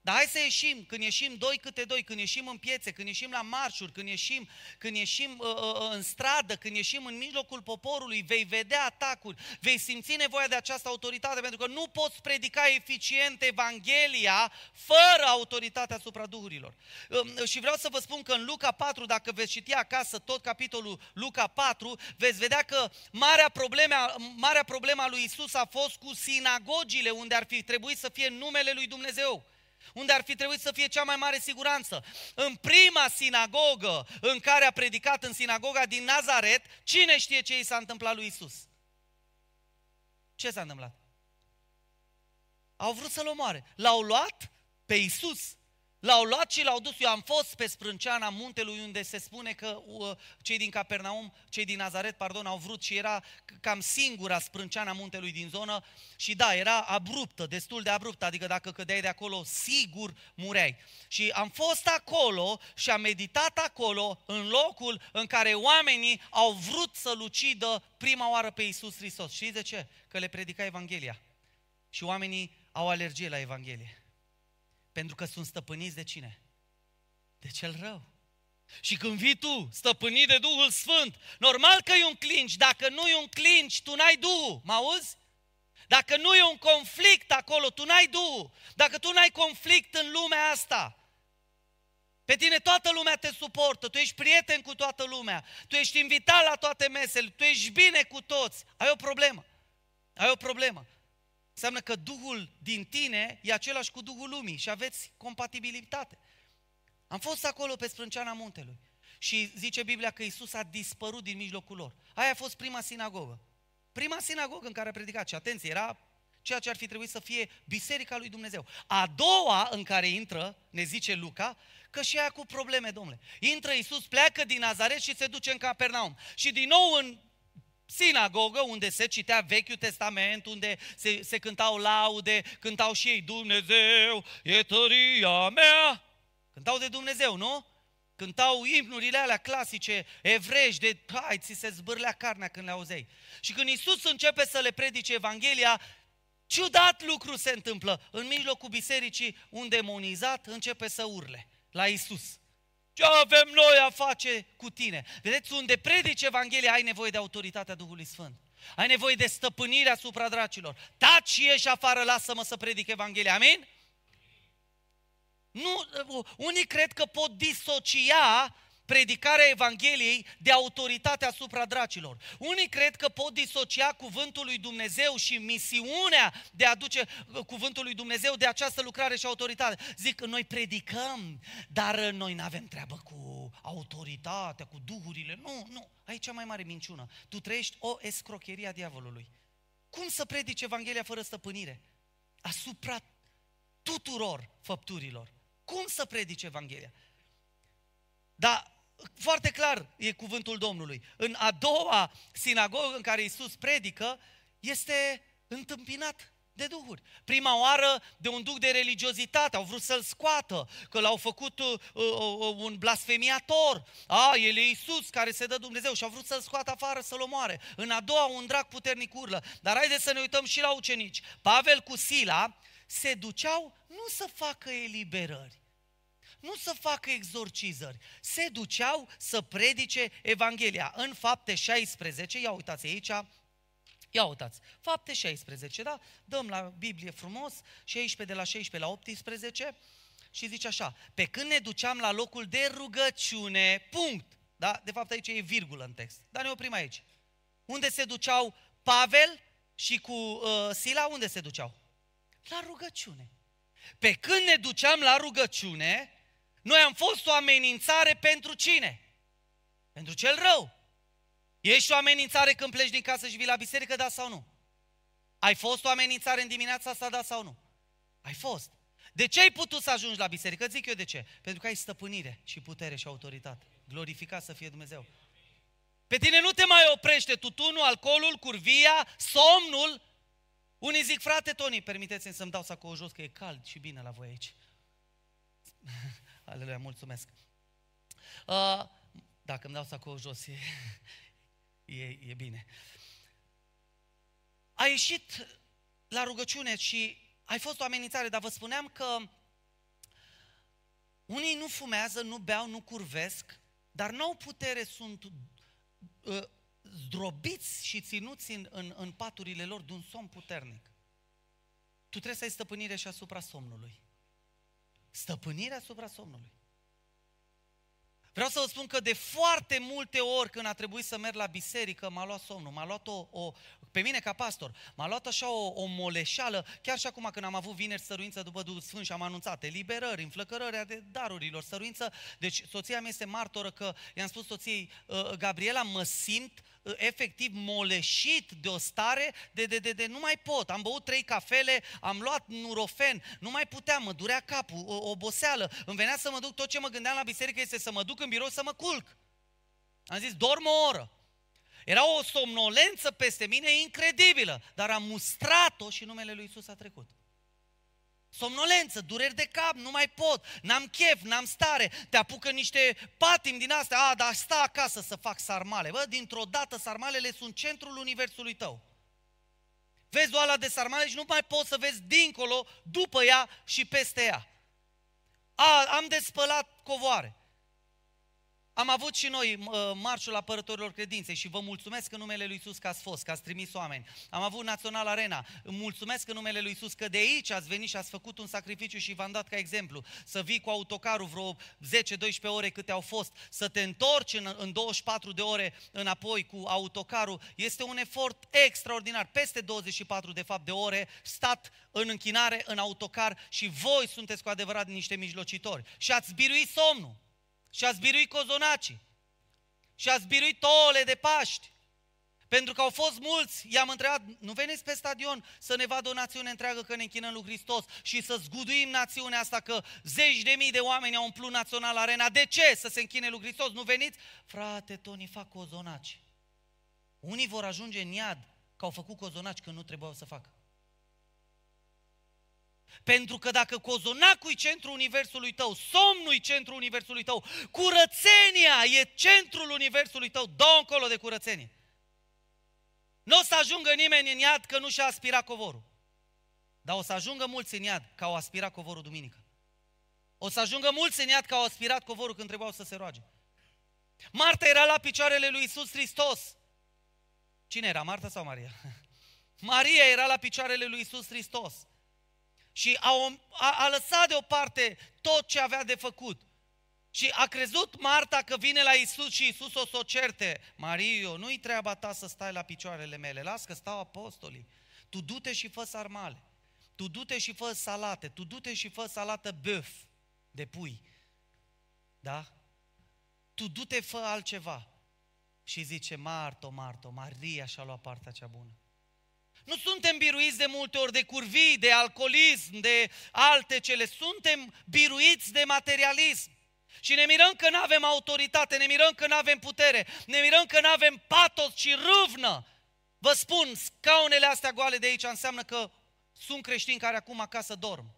Dar hai să ieșim, când ieșim doi câte doi, când ieșim în piețe, când ieșim la marșuri, când ieșim, când ieșim uh, uh, uh, în stradă, când ieșim în mijlocul poporului, vei vedea atacuri, vei simți nevoia de această autoritate, pentru că nu poți predica eficient Evanghelia fără autoritatea asupra duhurilor. Uh, și vreau să vă spun că în Luca 4, dacă veți citi acasă tot capitolul Luca 4, veți vedea că marea problema, marea problema lui Isus a fost cu sinagogile, unde ar fi trebuit să fie numele lui Dumnezeu unde ar fi trebuit să fie cea mai mare siguranță. În prima sinagogă în care a predicat în sinagoga din Nazaret, cine știe ce i s-a întâmplat lui Isus? Ce s-a întâmplat? Au vrut să-l omoare. L-au luat pe Isus L-au luat și l-au dus. Eu am fost pe sprânceana muntelui unde se spune că uh, cei din Capernaum, cei din Nazaret, pardon, au vrut și era cam singura sprânceana muntelui din zonă și da, era abruptă, destul de abruptă, adică dacă cădeai de acolo, sigur mureai. Și am fost acolo și am meditat acolo în locul în care oamenii au vrut să-L ucidă prima oară pe Iisus Hristos. Și de ce? Că le predica Evanghelia. Și oamenii au alergie la Evanghelie. Pentru că sunt stăpâniți de cine? De cel rău. Și când vii tu, stăpânit de Duhul Sfânt, normal că e un clinci. Dacă nu e un clinci, tu n-ai Duhul. Mă auzi? Dacă nu e un conflict acolo, tu n-ai Duhul. Dacă tu n-ai conflict în lumea asta, Pe tine toată lumea te suportă, tu ești prieten cu toată lumea, tu ești invitat la toate mesele, tu ești bine cu toți. Ai o problemă. Ai o problemă. Înseamnă că Duhul din tine e același cu Duhul lumii și aveți compatibilitate. Am fost acolo pe sprânceana muntelui și zice Biblia că Isus a dispărut din mijlocul lor. Aia a fost prima sinagogă. Prima sinagogă în care a predicat. Și atenție, era ceea ce ar fi trebuit să fie Biserica lui Dumnezeu. A doua în care intră, ne zice Luca, că și aia cu probleme, domnule. Intră Iisus, pleacă din Nazaret și se duce în Capernaum. Și din nou în sinagogă, unde se citea Vechiul Testament, unde se, se cântau laude, cântau și ei Dumnezeu, e tăria mea. Cântau de Dumnezeu, nu? Cântau imnurile alea clasice, evrești, de hai, ți se zbârlea carnea când le auzeai. Și când Isus începe să le predice Evanghelia, ciudat lucru se întâmplă. În mijlocul bisericii, un demonizat începe să urle la Isus. Ce avem noi a face cu tine? Vedeți, unde predici Evanghelia, ai nevoie de autoritatea Duhului Sfânt. Ai nevoie de stăpânire asupra dracilor. Taci și ieși afară, lasă-mă să predic Evanghelia. Amin? Nu, unii cred că pot disocia predicarea Evangheliei de autoritate asupra dracilor. Unii cred că pot disocia cuvântul lui Dumnezeu și misiunea de a aduce cuvântul lui Dumnezeu de această lucrare și autoritate. Zic că noi predicăm, dar noi nu avem treabă cu autoritatea, cu duhurile. Nu, nu. Aici cea mai mare minciună. Tu trăiești o escrocherie a diavolului. Cum să predici Evanghelia fără stăpânire? Asupra tuturor făpturilor. Cum să predici Evanghelia? Dar foarte clar e cuvântul Domnului. În a doua sinagogă în care Iisus predică, este întâmpinat de duhuri. Prima oară de un duc de religiozitate, au vrut să-l scoată, că l-au făcut uh, uh, uh, un blasfemiator. A, el e Iisus care se dă Dumnezeu și au vrut să-l scoată afară, să-l omoare. În a doua, un drac puternic urlă. Dar haideți să ne uităm și la ucenici. Pavel cu Sila se duceau nu să facă eliberări, nu să facă exorcizări, se duceau să predice Evanghelia. În fapte 16, ia uitați aici, Ia uitați, fapte 16, da? Dăm la Biblie frumos, 16 de la 16 la 18 și zice așa, pe când ne duceam la locul de rugăciune, punct, da? De fapt aici e virgulă în text, dar ne oprim aici. Unde se duceau Pavel și cu uh, Sila, unde se duceau? La rugăciune. Pe când ne duceam la rugăciune, noi am fost o amenințare pentru cine? Pentru cel rău. Ești o amenințare când pleci din casă și vii la biserică, da sau nu? Ai fost o amenințare în dimineața asta, da sau nu? Ai fost. De ce ai putut să ajungi la biserică? Zic eu de ce. Pentru că ai stăpânire și putere și autoritate. Glorificat să fie Dumnezeu. Pe tine nu te mai oprește tutunul, alcoolul, curvia, somnul. Unii zic, frate Toni, permiteți-mi să-mi dau sacou jos că e cald și bine la voi aici. *laughs* Aleluia, mulțumesc. Uh, dacă îmi dau sacou jos, e, e, e bine. Ai ieșit la rugăciune și ai fost o amenințare, dar vă spuneam că unii nu fumează, nu beau, nu curvesc, dar nu au putere, sunt uh, zdrobiți și ținuți în, în, în paturile lor de un somn puternic. Tu trebuie să ai stăpânire și asupra somnului. Stăpânirea asupra somnului. Vreau să vă spun că de foarte multe ori când a trebuit să merg la biserică, m-a luat somnul, m-a luat o, o pe mine ca pastor, m-a luat așa o, o moleșeală, chiar și acum când am avut vineri săruință după Duhul Sfânt și am anunțat eliberări, înflăcărări de darurilor, săruință. Deci soția mea este martoră că i-am spus soției, uh, Gabriela, mă simt uh, efectiv moleșit de o stare de, de, de, de nu mai pot. Am băut trei cafele, am luat nurofen, nu mai puteam, mă durea capul, o, oboseală. Îmi venea să mă duc, tot ce mă gândeam la biserică este să mă duc în birou să mă culc. Am zis, dorm o oră. Era o somnolență peste mine incredibilă, dar am mustrat-o și numele lui Isus a trecut. Somnolență, dureri de cap, nu mai pot, n-am chef, n-am stare, te apucă niște patim din astea, a, dar sta acasă să fac sarmale. Bă, dintr-o dată sarmalele sunt centrul universului tău. Vezi oala de sarmale și nu mai poți să vezi dincolo, după ea și peste ea. A, am despălat covoare. Am avut și noi uh, marșul apărătorilor credinței și vă mulțumesc în numele Lui Isus că ați fost, că ați trimis oameni. Am avut Național Arena. Îmi mulțumesc în numele Lui Isus că de aici ați venit și ați făcut un sacrificiu și v-am dat ca exemplu. Să vii cu autocarul vreo 10-12 ore câte au fost, să te întorci în, în 24 de ore înapoi cu autocarul. Este un efort extraordinar, peste 24 de fapt de ore, stat în închinare, în autocar și voi sunteți cu adevărat niște mijlocitori. Și ați biruit somnul și ați biruit cozonacii și ați biruit ouăle de Paști. Pentru că au fost mulți, i-am întrebat, nu veniți pe stadion să ne vadă o națiune întreagă că ne închinăm lui Hristos și să zguduim națiunea asta că zeci de mii de oameni au umplut național arena. De ce să se închine lui Hristos? Nu veniți? Frate, Toni, fac cozonaci. Unii vor ajunge în iad că au făcut cozonaci când nu trebuiau să facă. Pentru că dacă cozonacul e centrul universului tău, somnul e centrul universului tău, curățenia e centrul universului tău, dă încolo de curățenie. Nu o să ajungă nimeni în iad că nu și-a aspirat covorul. Dar o să ajungă mulți în iad că au aspirat covorul duminică. O să ajungă mulți în iad că au aspirat covorul când trebuiau să se roage. Marta era la picioarele lui Isus Hristos. Cine era, Marta sau Maria? *laughs* Maria era la picioarele lui Isus Hristos și a, a, a lăsat deoparte tot ce avea de făcut. Și a crezut Marta că vine la Isus și Isus o să o certe. Mario, nu-i treaba ta să stai la picioarele mele, las că stau apostolii. Tu du-te și fă sarmale. Tu du-te și fă salate. Tu du-te și fă salată băf de pui. Da? Tu du-te fă altceva. Și zice, Marto, Marto, Maria și-a luat partea cea bună. Nu suntem biruiți de multe ori de curvii, de alcoolism, de alte cele. Suntem biruiți de materialism. Și ne mirăm că nu avem autoritate, ne mirăm că nu avem putere, ne mirăm că nu avem patos și râvnă. Vă spun, scaunele astea goale de aici înseamnă că sunt creștini care acum acasă dorm.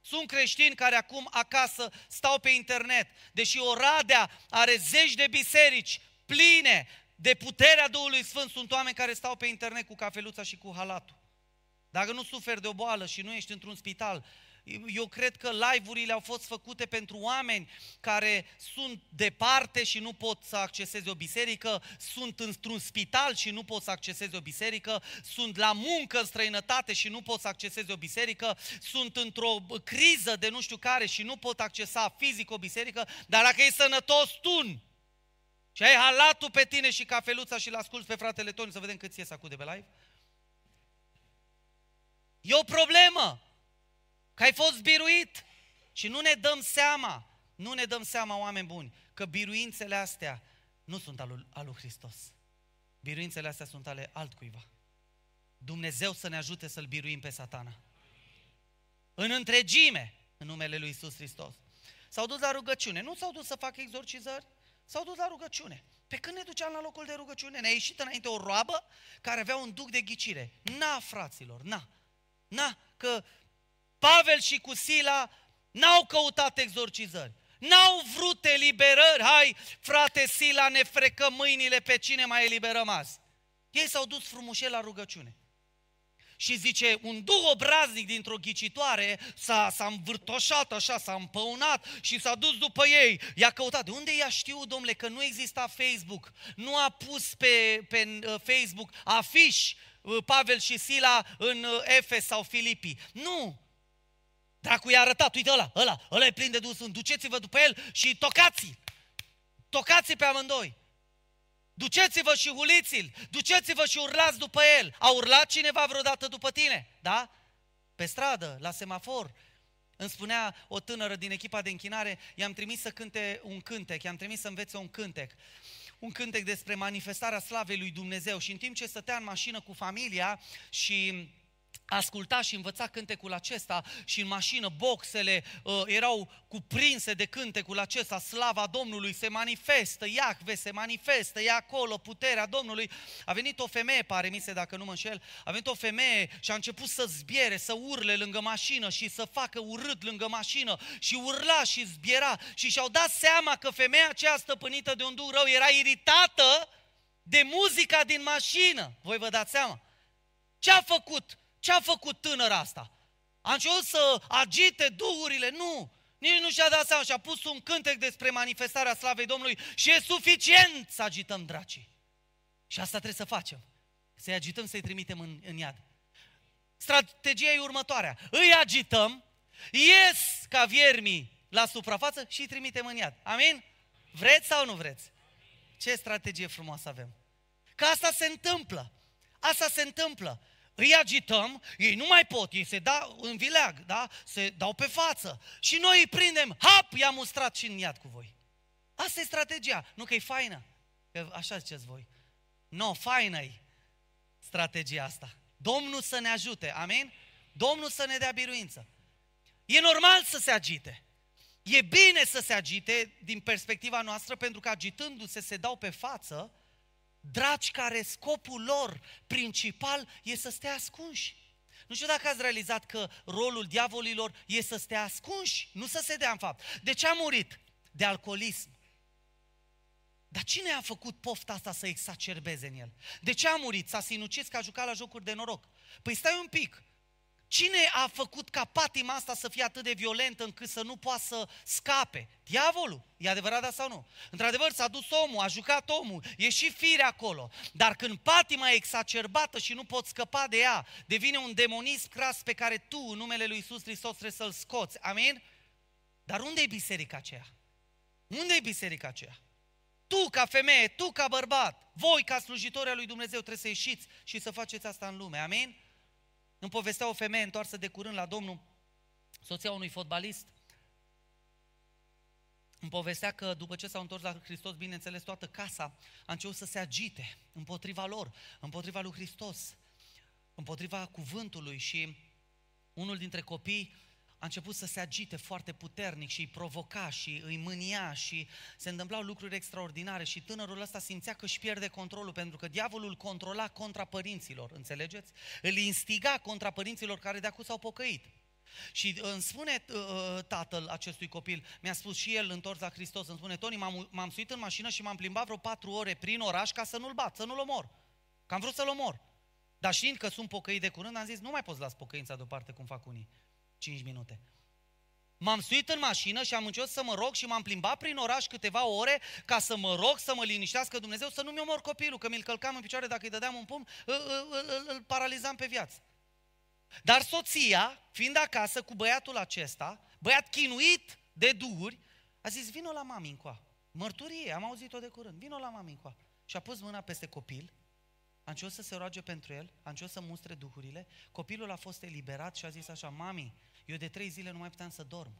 Sunt creștini care acum acasă stau pe internet. Deși Oradea are zeci de biserici pline, de puterea Duhului Sfânt sunt oameni care stau pe internet cu cafeluța și cu halatul. Dacă nu suferi de o boală și nu ești într-un spital, eu cred că live-urile au fost făcute pentru oameni care sunt departe și nu pot să acceseze o biserică, sunt într-un spital și nu pot să acceseze o biserică, sunt la muncă în străinătate și nu pot să acceseze o biserică, sunt într-o criză de nu știu care și nu pot accesa fizic o biserică, dar dacă e sănătos, tun și ai halatul pe tine și cafeluța și l-asculți pe fratele Toni să vedem cât ies acum de pe live? E o problemă. Că ai fost biruit și nu ne dăm seama, nu ne dăm seama, oameni buni, că biruințele astea nu sunt al lui, al lui Hristos. Biruințele astea sunt ale altcuiva. Dumnezeu să ne ajute să-L biruim pe satana. În întregime, în numele lui Isus Hristos. S-au dus la rugăciune. Nu s-au dus să facă exorcizări, S-au dus la rugăciune. Pe când ne duceam la locul de rugăciune, ne-a ieșit înainte o roabă care avea un duc de ghicire. Na, fraților, na. Na, că Pavel și cu Sila n-au căutat exorcizări. N-au vrut eliberări. Hai, frate Sila, ne frecăm mâinile pe cine mai eliberăm azi. Ei s-au dus frumușel la rugăciune și zice, un duh obraznic dintr-o ghicitoare s-a, s-a învârtoșat așa, s-a împăunat și s-a dus după ei. I-a căutat. De unde i-a știut, domnule, că nu exista Facebook? Nu a pus pe, pe uh, Facebook afiș uh, Pavel și Sila în uh, Efes sau Filipii. Nu! Dracu i-a arătat, uite ăla, ăla, ăla e plin de dus, duceți-vă după el și tocați Tocați pe amândoi. Duceți-vă și huliți-l, duceți-vă și urlați după el. A urlat cineva vreodată după tine? Da? Pe stradă, la semafor. Îmi spunea o tânără din echipa de închinare, i-am trimis să cânte un cântec, i-am trimis să învețe un cântec. Un cântec despre manifestarea slavei lui Dumnezeu și în timp ce stătea în mașină cu familia și asculta și învăța cântecul acesta și în mașină boxele uh, erau cuprinse de cântecul acesta, slava Domnului se manifestă, Iahve se manifestă, e acolo puterea Domnului. A venit o femeie, pare mi se dacă nu mă înșel, a venit o femeie și a început să zbiere, să urle lângă mașină și să facă urât lângă mașină și urla și zbiera și și-au dat seama că femeia aceea stăpânită de un duh rău era iritată de muzica din mașină. Voi vă dați seama? Ce a făcut? Ce a făcut tânăra asta? A început să agite duhurile? Nu! Nici nu și-a dat seama și a pus un cântec despre manifestarea slavei Domnului și e suficient să agităm dracii. Și asta trebuie să facem. Să-i agităm, să-i trimitem în, în iad. Strategia e următoarea. Îi agităm, ies ca viermii la suprafață și îi trimitem în iad. Amin? Vreți sau nu vreți? Ce strategie frumoasă avem? Că asta se întâmplă. Asta se întâmplă. Îi agităm, ei nu mai pot, ei se dau în vileag, da? Se dau pe față. Și noi îi prindem, hap, i-am mustrat și în iad cu voi. Asta e strategia. Nu că e faină. Că așa ziceți voi. Nu, no, faină e strategia asta. Domnul să ne ajute, amin? Domnul să ne dea biruință. E normal să se agite. E bine să se agite din perspectiva noastră, pentru că agitându-se se dau pe față dragi care scopul lor principal e să stea ascunși. Nu știu dacă ați realizat că rolul diavolilor e să stea ascunși, nu să se dea în fapt. De ce a murit? De alcoolism. Dar cine a făcut pofta asta să exacerbeze în el? De ce a murit? S-a sinucis că a jucat la jocuri de noroc. Păi stai un pic. Cine a făcut ca patima asta să fie atât de violentă încât să nu poată să scape? Diavolul. E adevărat da sau nu? Într-adevăr s-a dus omul, a jucat omul, e și fire acolo. Dar când patima e exacerbată și nu poți scăpa de ea, devine un demonism cras pe care tu, în numele lui Iisus Hristos, trebuie să-l scoți. Amin? Dar unde e biserica aceea? Unde e biserica aceea? Tu ca femeie, tu ca bărbat, voi ca slujitori al lui Dumnezeu trebuie să ieșiți și să faceți asta în lume. Amin? Îmi povestea o femeie întoarsă de curând la Domnul, soția unui fotbalist. Îmi povestea că după ce s-au întors la Hristos, bineînțeles, toată casa a început să se agite împotriva lor, împotriva lui Hristos, împotriva cuvântului și unul dintre copii a început să se agite foarte puternic și îi provoca și îi mânia și se întâmplau lucruri extraordinare și tânărul ăsta simțea că își pierde controlul pentru că diavolul controla contra părinților, înțelegeți? Îl instiga contra părinților care de acum s-au pocăit. Și îmi spune uh, uh, tatăl acestui copil, mi-a spus și el întors la Hristos, îmi spune, Toni, m-am, m-am suit în mașină și m-am plimbat vreo patru ore prin oraș ca să nu-l bat, să nu-l omor. Că am vrut să-l omor. Dar știind că sunt pocăit de curând, am zis, nu mai poți las pocăința deoparte cum fac unii. 5 minute. M-am suit în mașină și am început să mă rog și m-am plimbat prin oraș câteva ore ca să mă rog să mă liniștească Dumnezeu să nu mi omor copilul, că mi-l călcam în picioare dacă îi dădeam un pumn, îl, îl, îl, îl paralizam pe viață. Dar soția, fiind acasă cu băiatul acesta, băiat chinuit de duhuri, a zis, vino la mami încoa. Mărturie, am auzit-o de curând, vino la mami încoa. Și a pus mâna peste copil a început să se roage pentru el, a început să mustre duhurile, copilul a fost eliberat și a zis așa, mami, eu de trei zile nu mai puteam să dorm.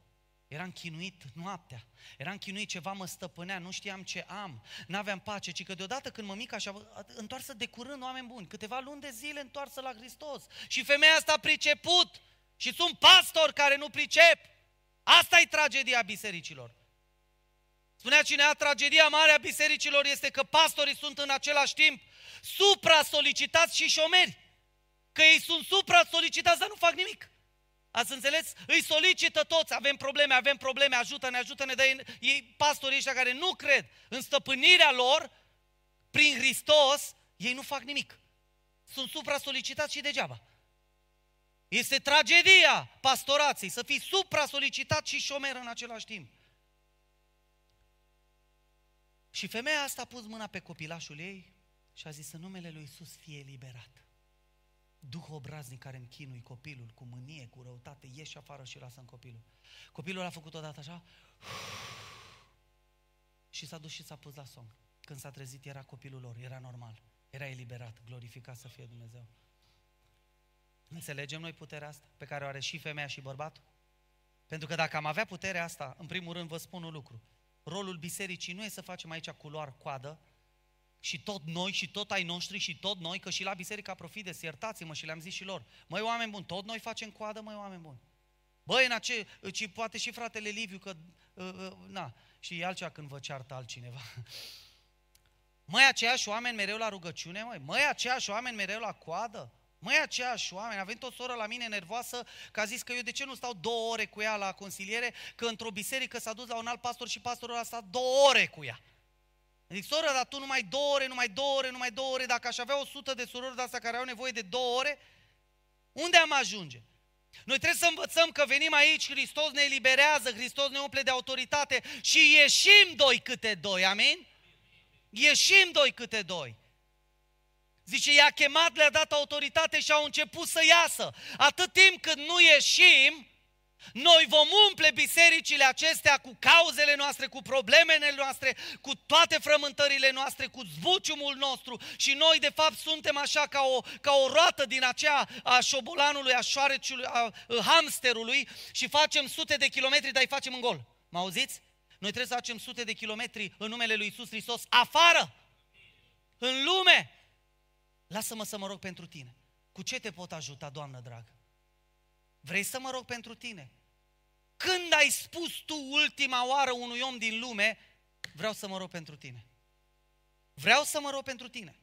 Eram chinuit noaptea, eram chinuit, ceva mă stăpânea, nu știam ce am, n-aveam pace, ci că deodată când mămica și-a întoarsă de curând oameni buni, câteva luni de zile întoarsă la Hristos și femeia asta a priceput și sunt pastori care nu pricep. Asta e tragedia bisericilor. Spunea cineva, tragedia mare a bisericilor este că pastorii sunt în același timp supra-solicitați și șomeri. Că ei sunt supra-solicitați, dar nu fac nimic. Ați înțeles? Îi solicită toți, avem probleme, avem probleme, ajută-ne, ajută-ne, dar ei, ei pastorii ăștia care nu cred în stăpânirea lor, prin Hristos, ei nu fac nimic. Sunt supra-solicitați și degeaba. Este tragedia pastorației, să fii supra-solicitat și șomer în același timp. Și femeia asta a pus mâna pe copilașul ei și a zis în numele lui Isus fie eliberat. Duh obraznic care îmi chinui copilul cu mânie, cu răutate, ieși afară și lasă în copilul. Copilul a făcut odată așa și s-a dus și s-a pus la somn. Când s-a trezit era copilul lor, era normal, era eliberat, glorificat să fie Dumnezeu. Înțelegem noi puterea asta pe care o are și femeia și bărbatul? Pentru că dacă am avea puterea asta, în primul rând vă spun un lucru. Rolul bisericii nu e să facem aici culoar, coadă, și tot noi și tot ai noștri și tot noi, că și la Biserica Profides, iertați-mă și le-am zis și lor, măi oameni buni, tot noi facem coadă, măi oameni buni. Băi, în ace, ci poate și fratele Liviu, că, uh, uh, na, și e altceva când vă ceartă altcineva. *laughs* Măi, aceiași oameni mereu la rugăciune, măi, măi, aceiași oameni mereu la coadă. Măi, aceiași oameni, a venit o soră la mine nervoasă că a zis că eu de ce nu stau două ore cu ea la consiliere, că într-o biserică s-a dus la un alt pastor și pastorul a stat două ore cu ea. Zic, soră, dar tu numai două ore, numai două ore, numai două ore, dacă aș avea o sută de surori de astea care au nevoie de două ore, unde am ajunge? Noi trebuie să învățăm că venim aici, Hristos ne eliberează, Hristos ne umple de autoritate și ieșim doi câte doi, amin? Ieșim doi câte doi. Zice, i-a chemat, le-a dat autoritate și au început să iasă. Atât timp cât nu ieșim, noi vom umple bisericile acestea cu cauzele noastre, cu problemele noastre, cu toate frământările noastre, cu zbuciumul nostru și noi de fapt suntem așa ca o, ca o roată din aceea a șobolanului, a șoareciului, a hamsterului și facem sute de kilometri, dar îi facem în gol. Mă auziți? Noi trebuie să facem sute de kilometri în numele lui Isus Hristos afară, în lume. Lasă-mă să mă rog pentru tine. Cu ce te pot ajuta, Doamnă dragă? Vrei să mă rog pentru tine? Când ai spus tu ultima oară unui om din lume, vreau să mă rog pentru tine? Vreau să mă rog pentru tine.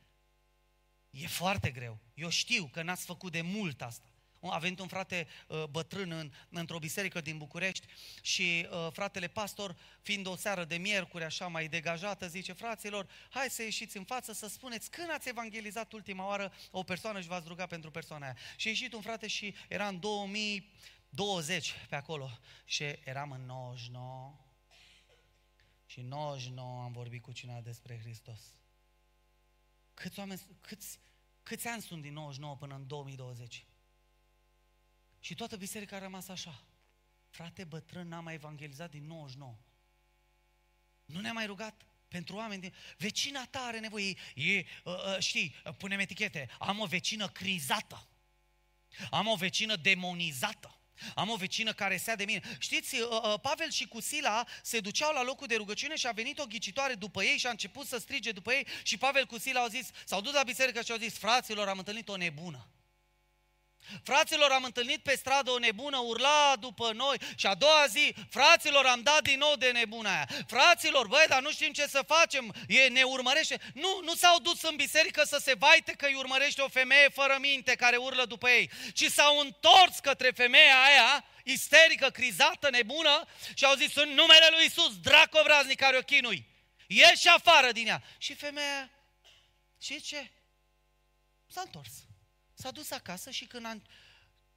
E foarte greu. Eu știu că n-ați făcut de mult asta. A venit un frate uh, bătrân în, într-o biserică din București și uh, fratele pastor, fiind o seară de miercuri așa mai degajată, zice, fraților, hai să ieșiți în față să spuneți când ați evangelizat ultima oară o persoană și v-ați rugat pentru persoana aia. Și a ieșit un frate și era în 2020 pe acolo și eram în 99 și 99 am vorbit cu cineva despre Hristos. Câți oameni, câți, câți ani sunt din 99 până în 2020? Și toată biserica a rămas așa. Frate bătrân, n-am mai evangelizat din 99. Nu ne-am mai rugat pentru oameni din... Vecina ta are nevoie, e, uh, uh, știi, punem etichete, am o vecină crizată. Am o vecină demonizată. Am o vecină care se de mine. Știți, uh, uh, Pavel și Cusila se duceau la locul de rugăciune și a venit o ghicitoare după ei și a început să strige după ei și Pavel cu Sila au zis, s-au dus la biserică și au zis, fraților, am întâlnit o nebună. Fraților, am întâlnit pe stradă o nebună, urla după noi și a doua zi, fraților, am dat din nou de nebuna aia. Fraților, băi, dar nu știm ce să facem, e, ne urmărește. Nu, nu s-au dus în biserică să se vaite că îi urmărește o femeie fără minte care urlă după ei, ci s-au întors către femeia aia, isterică, crizată, nebună și au zis în numele lui Isus, dracu vraznic care o chinui, ieși afară din ea. Și femeia, și ce? S-a întors. S-a dus acasă și când a,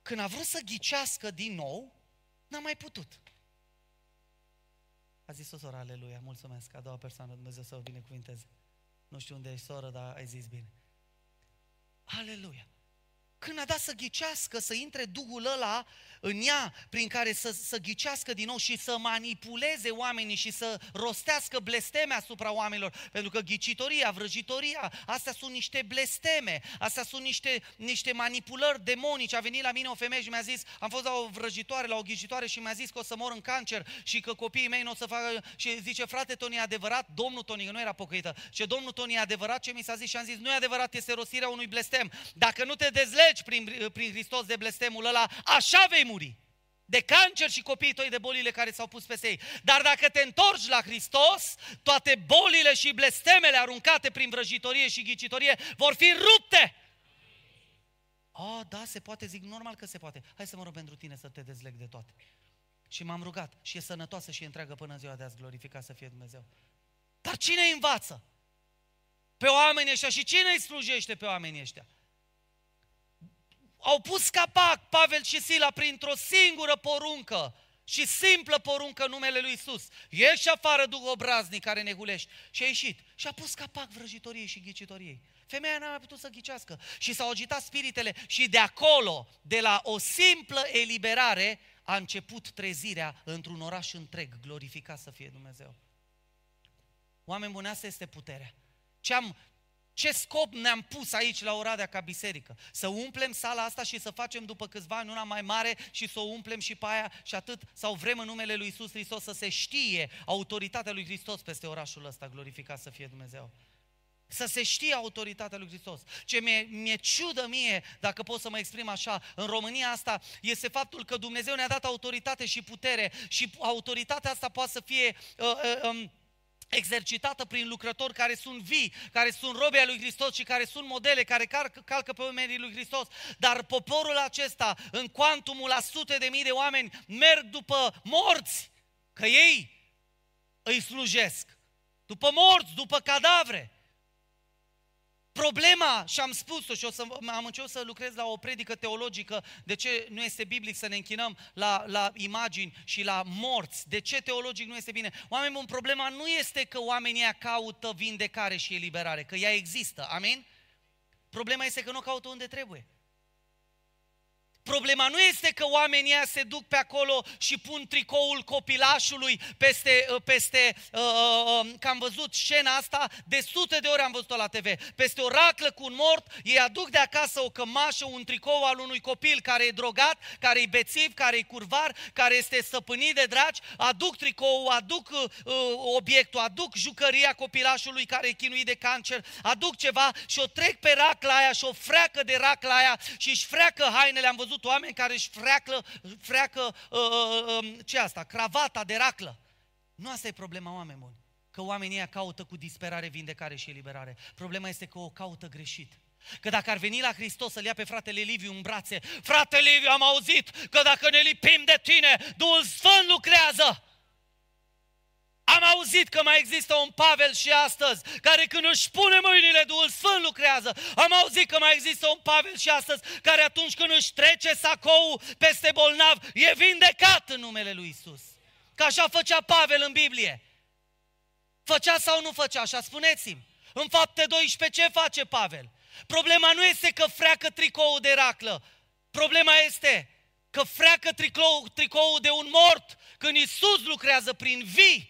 când a vrut să ghicească din nou, n-a mai putut. A zis o soră, aleluia, mulțumesc, a doua persoană, Dumnezeu să o binecuvinteze. Nu știu unde e soră, dar ai zis bine. Aleluia. Când a dat să ghicească, să intre Duhul ăla în ea, prin care să, să ghicească din nou și să manipuleze oamenii și să rostească blesteme asupra oamenilor. Pentru că ghicitoria, vrăjitoria, astea sunt niște blesteme, astea sunt niște, niște manipulări demonice. A venit la mine o femeie și mi-a zis, am fost la o vrăjitoare, la o ghicitoare și mi-a zis că o să mor în cancer și că copiii mei nu o să facă... Și zice, frate Toni, e adevărat? Domnul Toni, că nu era pocăită. Ce domnul Toni, e adevărat ce mi s-a zis? Și am zis, nu e adevărat, este rostirea unui blestem. Dacă nu te dezlegi prin, prin Hristos de blestemul ăla, așa vei muri. De cancer și copiii tăi de bolile care s-au pus peste ei. Dar dacă te întorci la Hristos, toate bolile și blestemele aruncate prin vrăjitorie și ghicitorie vor fi rupte. Oh, da, se poate, zic, normal că se poate. Hai să mă rog pentru tine să te dezleg de toate. Și m-am rugat și e sănătoasă și e întreagă până în ziua de azi, glorificat să fie Dumnezeu. Dar cine îi învață? Pe oamenii ăștia și cine îi slujește pe oamenii ăștia? Au pus capac Pavel și Sila printr-o singură poruncă și simplă poruncă în numele lui Isus. Ieși afară, duh obraznic care ne gulești. Și a ieșit. Și a pus capac vrăjitoriei și ghicitoriei. Femeia n-a mai putut să ghicească. Și s-au agitat spiritele și de acolo, de la o simplă eliberare, a început trezirea într-un oraș întreg. Glorificat să fie Dumnezeu. Oameni buni, asta este puterea. Ce am, ce scop ne-am pus aici la Oradea ca biserică? Să umplem sala asta și să facem după câțiva ani una mai mare și să o umplem și pe aia și atât? Sau vrem în numele lui Isus Hristos să se știe autoritatea lui Hristos peste orașul ăsta, glorificat să fie Dumnezeu? Să se știe autoritatea lui Hristos. Ce mi-e, mi-e ciudă mie, dacă pot să mă exprim așa, în România asta, este faptul că Dumnezeu ne-a dat autoritate și putere și autoritatea asta poate să fie uh, uh, um, exercitată prin lucrători care sunt vii, care sunt robii lui Hristos și care sunt modele, care calcă, calcă pe oamenii lui Hristos. Dar poporul acesta, în cuantumul la sute de mii de oameni, merg după morți, că ei îi slujesc. După morți, după cadavre. Problema, și am spus-o și o să, am început să lucrez la o predică teologică, de ce nu este biblic să ne închinăm la, la imagini și la morți, de ce teologic nu este bine. Oameni buni, problema nu este că oamenii ea caută vindecare și eliberare, că ea există, amin? Problema este că nu o caută unde trebuie. Problema nu este că oamenii ăia se duc pe acolo și pun tricoul copilașului peste, uh, peste uh, uh, uh, că am văzut scena asta, de sute de ori am văzut-o la TV, peste o raclă cu un mort, ei aduc de acasă o cămașă, un tricou al unui copil care e drogat, care e bețiv, care e curvar, care este stăpânit de dragi, aduc tricou, aduc uh, uh, obiectul, aduc jucăria copilașului care e chinuit de cancer, aduc ceva și o trec pe racla aia și o freacă de racla aia și își freacă hainele, am văzut văzut oameni care își freacă, freacă uh, uh, uh, ce asta, cravata de raclă. Nu asta e problema oameni buni. Că oamenii ăia caută cu disperare vindecare și eliberare. Problema este că o caută greșit. Că dacă ar veni la Hristos să-l ia pe fratele Liviu în brațe, frate Liviu, am auzit că dacă ne lipim de tine, Duhul Sfânt lucrează. Am auzit că mai există un Pavel și astăzi, care când își pune mâinile, Duhul Sfânt lucrează. Am auzit că mai există un Pavel și astăzi, care atunci când își trece sacou peste bolnav, e vindecat în numele lui Isus. Că așa făcea Pavel în Biblie. Făcea sau nu făcea? Așa spuneți-mi. În fapte 12 ce face Pavel? Problema nu este că freacă tricoul de raclă. Problema este că freacă tricou, tricoul de un mort când Isus lucrează prin vii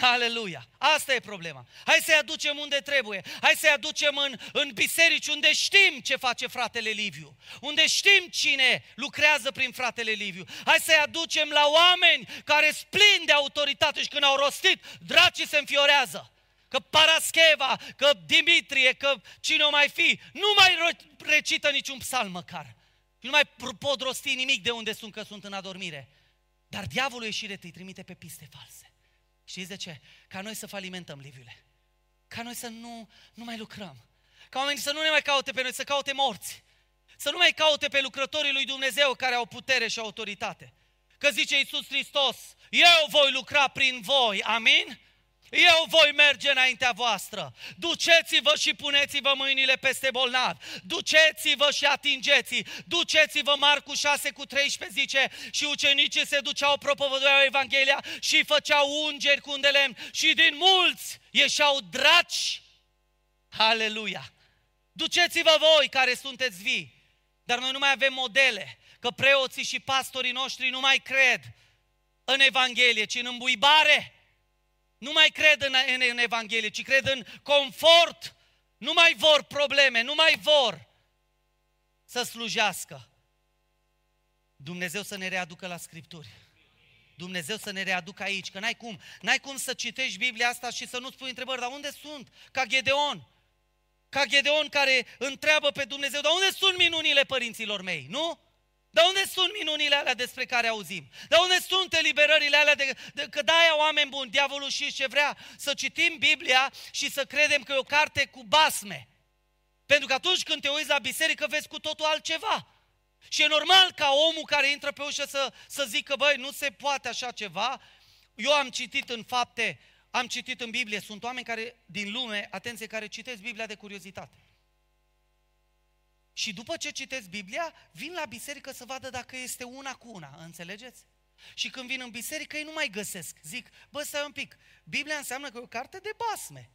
Aleluia! Asta e problema. Hai să-i aducem unde trebuie. Hai să-i aducem în, în biserici unde știm ce face fratele Liviu. Unde știm cine lucrează prin fratele Liviu. Hai să-i aducem la oameni care splin de autoritate și când au rostit, dracii se înfiorează. Că Parascheva, că Dimitrie, că cine o mai fi, nu mai recită niciun psalm măcar. Nu mai pot rosti nimic de unde sunt, că sunt în adormire. Dar diavolul ieșire îi trimite pe piste false. Știți de ce? Ca noi să falimentăm liviule. Ca noi să nu, nu mai lucrăm. Ca oamenii să nu ne mai caute pe noi, să caute morți. Să nu mai caute pe lucrătorii lui Dumnezeu care au putere și autoritate. Că zice Iisus Hristos, eu voi lucra prin voi, amin? Eu voi merge înaintea voastră. Duceți-vă și puneți-vă mâinile peste bolnavi. Duceți-vă și atingeți Duceți-vă, Marcu 6 cu 13 zice, și ucenicii se duceau, propovăduiau Evanghelia și făceau ungeri cu un de lemn și din mulți ieșeau draci. Aleluia! Duceți-vă voi care sunteți vii. Dar noi nu mai avem modele, că preoții și pastorii noștri nu mai cred în Evanghelie, ci în îmbuibare nu mai cred în, în, în Evanghelie, ci cred în confort. Nu mai vor probleme, nu mai vor să slujească. Dumnezeu să ne readucă la Scripturi. Dumnezeu să ne readucă aici, că n-ai cum. N-ai cum să citești Biblia asta și să nu spui întrebări, dar unde sunt? Ca Gedeon. Ca Gedeon care întreabă pe Dumnezeu, dar unde sunt minunile părinților mei? Nu? Dar unde sunt minunile alea despre care auzim? Dar unde sunt eliberările alea? De, de, că de-aia, oameni buni, diavolul și ce vrea să citim Biblia și să credem că e o carte cu basme. Pentru că atunci când te uiți la biserică, vezi cu totul altceva. Și e normal ca omul care intră pe ușă să, să zică, băi, nu se poate așa ceva. Eu am citit în fapte, am citit în Biblie, sunt oameni care, din lume, atenție, care citesc Biblia de curiozitate. Și după ce citesc Biblia, vin la biserică să vadă dacă este una cu una, înțelegeți? Și când vin în biserică, ei nu mai găsesc. Zic, bă, stai un pic, Biblia înseamnă că e o carte de basme.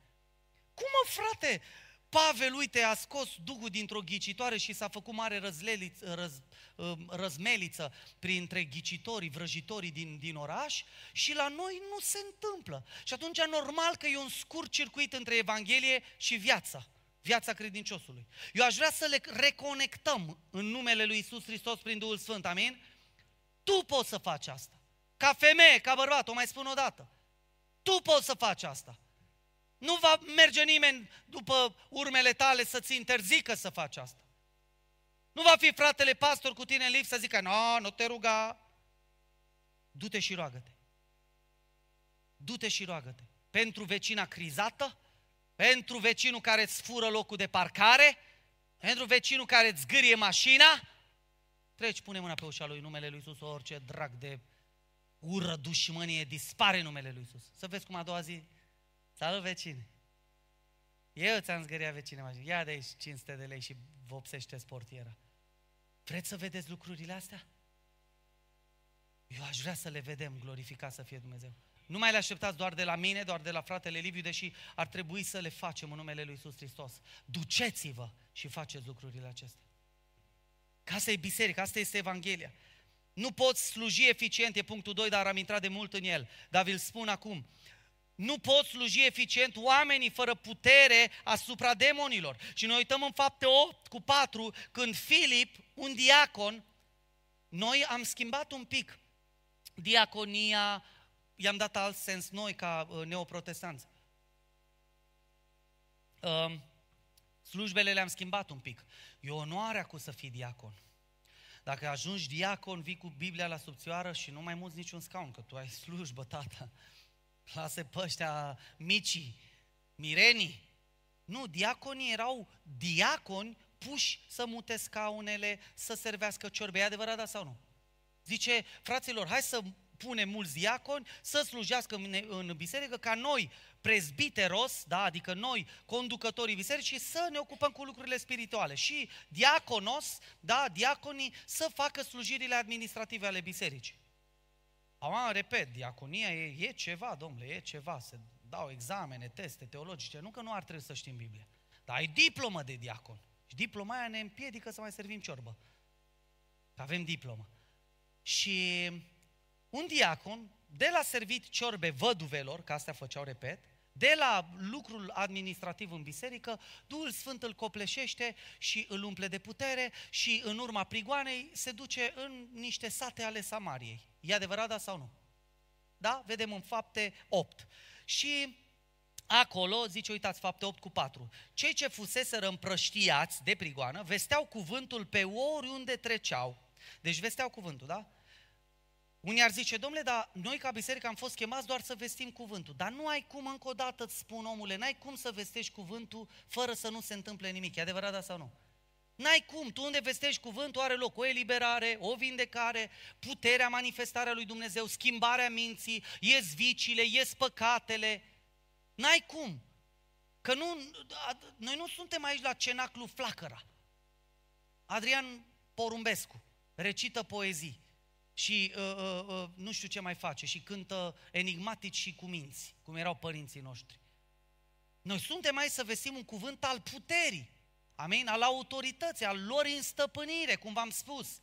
Cum mă, frate? Pavel, uite, a scos Duhul dintr-o ghicitoare și s-a făcut mare răzleliță, răz, ă, răzmeliță printre ghicitorii, vrăjitorii din, din oraș și la noi nu se întâmplă. Și atunci normal că e un scurt circuit între Evanghelie și viața viața credinciosului. Eu aș vrea să le reconectăm în numele lui Isus Hristos prin Duhul Sfânt, amin? Tu poți să faci asta. Ca femeie, ca bărbat, o mai spun o dată. Tu poți să faci asta. Nu va merge nimeni după urmele tale să-ți interzică să faci asta. Nu va fi fratele pastor cu tine în lift să zică, nu, no, nu te ruga. Du-te și roagă-te. Du-te și roagă-te. Pentru vecina crizată, pentru vecinul care îți fură locul de parcare, pentru vecinul care îți zgârie mașina, treci, pune mâna pe ușa lui numele lui Iisus, orice drag de ură, dușmănie, dispare numele lui Iisus. Să vezi cum a doua zi, salut vecine. Eu ți-am zgăriat vecine mașină. Ia de aici 500 de lei și vopsește sportiera. Vreți să vedeți lucrurile astea? Eu aș vrea să le vedem, glorificat să fie Dumnezeu. Nu mai le așteptați doar de la mine, doar de la fratele Liviu, deși ar trebui să le facem în numele Lui Iisus Hristos. Duceți-vă și faceți lucrurile acestea. Ca asta e biserica, asta este Evanghelia. Nu poți sluji eficient, e punctul 2, dar am intrat de mult în el. Dar vi-l spun acum. Nu pot sluji eficient oamenii fără putere asupra demonilor. Și noi uităm în fapte 8 cu 4, când Filip, un diacon, noi am schimbat un pic diaconia, i-am dat alt sens noi ca uh, neoprotestanți. Uh, slujbele le-am schimbat un pic. E onoarea cu să fii diacon. Dacă ajungi diacon, vii cu Biblia la subțioară și nu mai mulți niciun scaun, că tu ai *laughs* slujbă, tata. Lasă pe ăștia micii, mirenii. Nu, diaconii erau diaconi puși să mute scaunele, să servească ciorbe. E adevărat, da sau nu? Zice, fraților, hai să punem mulți diaconi să slujească în, în biserică, ca noi, prezbiteros, da, adică noi, conducătorii bisericii, să ne ocupăm cu lucrurile spirituale. Și diaconos, da, diaconii, să facă slujirile administrative ale bisericii. Acum, repet, diaconia e, e ceva, domnule, e ceva, se dau examene, teste teologice, nu că nu ar trebui să știm Biblia, dar ai diplomă de diacon. Și diploma aia ne împiedică să mai servim ciorbă. Avem diplomă. Și un diacon, de la servit ciorbe văduvelor, că astea făceau, repet, de la lucrul administrativ în biserică, Duhul Sfânt îl copleșește și îl umple de putere și în urma prigoanei se duce în niște sate ale Samariei. E adevărat, da sau nu? Da? Vedem în fapte 8. Și acolo, zice, uitați, fapte 8 cu 4, cei ce fuseseră împrăștiați de prigoană, vesteau cuvântul pe oriunde treceau. Deci vesteau cuvântul, da? Unii ar zice, domnule, dar noi ca biserică am fost chemați doar să vestim cuvântul. Dar nu ai cum, încă o dată îți spun, omule, n-ai cum să vestești cuvântul fără să nu se întâmple nimic. E adevărat, da sau nu? N-ai cum, tu unde vestești cuvântul are loc o eliberare, o vindecare, puterea, manifestarea lui Dumnezeu, schimbarea minții, ies vicile, ies păcatele. N-ai cum. Că nu, noi nu suntem aici la cenaclu Flacăra. Adrian Porumbescu recită poezii și uh, uh, uh, nu știu ce mai face și cântă enigmatici și cu minți, cum erau părinții noștri. Noi suntem aici să vestim un cuvânt al puterii, amin, al autorității, al lor în stăpânire, cum v-am spus.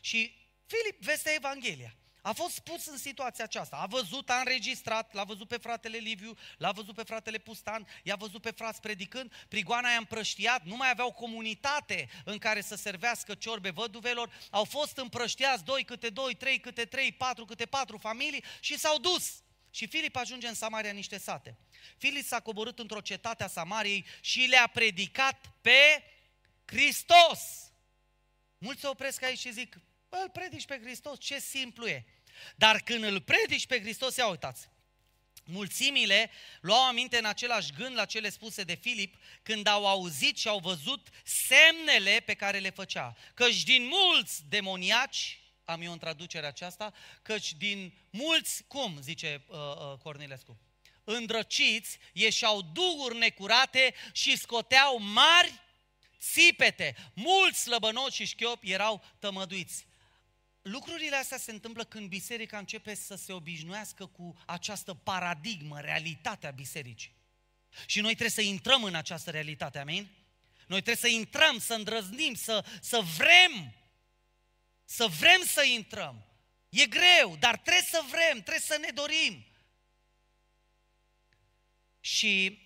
Și Filip veste Evanghelia. A fost pus în situația aceasta. A văzut, a înregistrat, l-a văzut pe fratele Liviu, l-a văzut pe fratele Pustan, i-a văzut pe frați predicând, prigoana i-a împrăștiat, nu mai aveau comunitate în care să servească ciorbe văduvelor, au fost împrăștiați doi câte doi, trei câte trei, patru câte patru familii și s-au dus. Și Filip ajunge în Samaria niște sate. Filip s-a coborât într-o cetate a Samariei și le-a predicat pe Hristos. Mulți se opresc aici și zic, bă, îl predici pe Hristos, ce simplu e. Dar când îl predici pe Hristos, ia uitați, Mulțimile luau aminte în același gând la cele spuse de Filip când au auzit și au văzut semnele pe care le făcea. Căci din mulți demoniaci, am eu în traducerea aceasta, căci din mulți, cum zice uh, uh, Cornilescu, îndrăciți, ieșeau duhuri necurate și scoteau mari țipete. Mulți slăbănoți și șchiopi erau tămăduiți. Lucrurile astea se întâmplă când biserica începe să se obișnuiască cu această paradigmă, realitatea bisericii. Și noi trebuie să intrăm în această realitate, amin? Noi trebuie să intrăm, să îndrăznim, să, să vrem, să vrem să intrăm. E greu, dar trebuie să vrem, trebuie să ne dorim. Și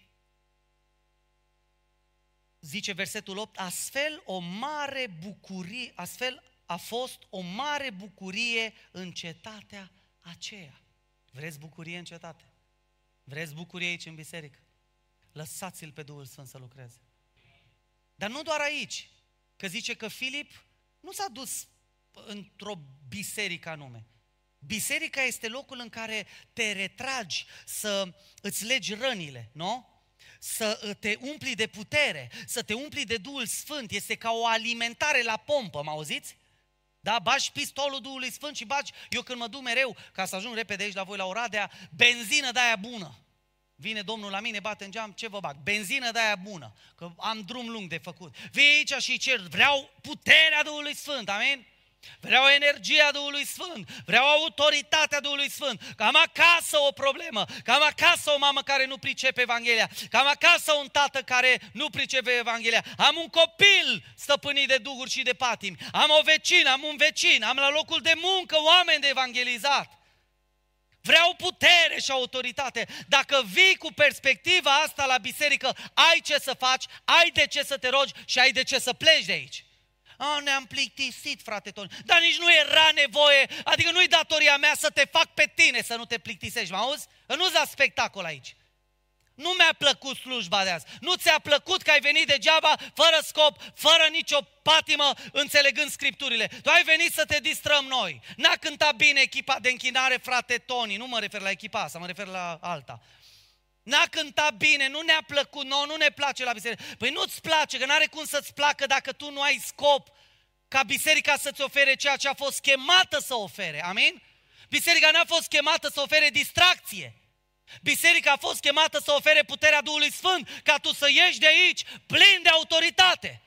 zice versetul 8, astfel o mare bucurie, astfel a fost o mare bucurie în cetatea aceea. Vreți bucurie în cetate? Vreți bucurie aici în biserică? Lăsați-l pe Duhul Sfânt să lucreze. Dar nu doar aici, că zice că Filip nu s-a dus într-o biserică anume. Biserica este locul în care te retragi să îți legi rănile, nu? Să te umpli de putere, să te umpli de Duhul Sfânt. Este ca o alimentare la pompă, mă auziți? Da, bași pistolul Duhului Sfânt și bagi, eu când mă duc mereu, ca să ajung repede aici la voi la Oradea, benzină de aia bună. Vine Domnul la mine, bate în geam, ce vă bag? Benzină de aia bună, că am drum lung de făcut. Vii aici și cer, vreau puterea Duhului Sfânt, amin? Vreau energia Duhului Sfânt, vreau autoritatea Duhului Sfânt, că am acasă o problemă, că am acasă o mamă care nu pricepe Evanghelia, că am acasă un tată care nu pricepe Evanghelia, am un copil stăpânit de duhuri și de patimi, am o vecină, am un vecin, am la locul de muncă oameni de evangelizat. Vreau putere și autoritate. Dacă vii cu perspectiva asta la biserică, ai ce să faci, ai de ce să te rogi și ai de ce să pleci de aici. A, ne-am plictisit, frate Toni. Dar nici nu era nevoie, adică nu-i datoria mea să te fac pe tine să nu te plictisești, mă auzi? Nu-ți da spectacol aici. Nu mi-a plăcut slujba de azi. Nu ți-a plăcut că ai venit degeaba, fără scop, fără nicio patimă, înțelegând scripturile. Tu ai venit să te distrăm noi. N-a cântat bine echipa de închinare, frate Toni. Nu mă refer la echipa asta, mă refer la alta. N-a cântat bine, nu ne-a plăcut, nouă nu ne place la biserică. Păi nu-ți place, că n-are cum să-ți placă dacă tu nu ai scop ca biserica să-ți ofere ceea ce a fost chemată să ofere. Amin? Biserica n-a fost chemată să ofere distracție. Biserica a fost chemată să ofere puterea Duhului Sfânt ca tu să ieși de aici plin de autoritate.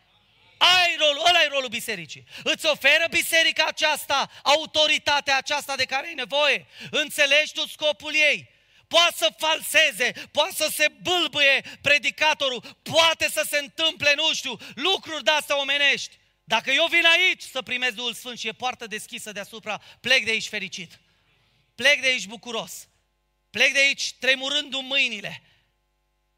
Ai rolul, ăla e rolul bisericii. Îți oferă biserica aceasta, autoritatea aceasta de care ai nevoie. Înțelegi tu scopul ei. Poate să falseze, poate să se bâlbâie predicatorul, poate să se întâmple, nu știu, lucruri de-astea omenești. Dacă eu vin aici să primesc Duhul Sfânt și e poartă deschisă deasupra, plec de aici fericit. Plec de aici bucuros. Plec de aici tremurându-mi mâinile.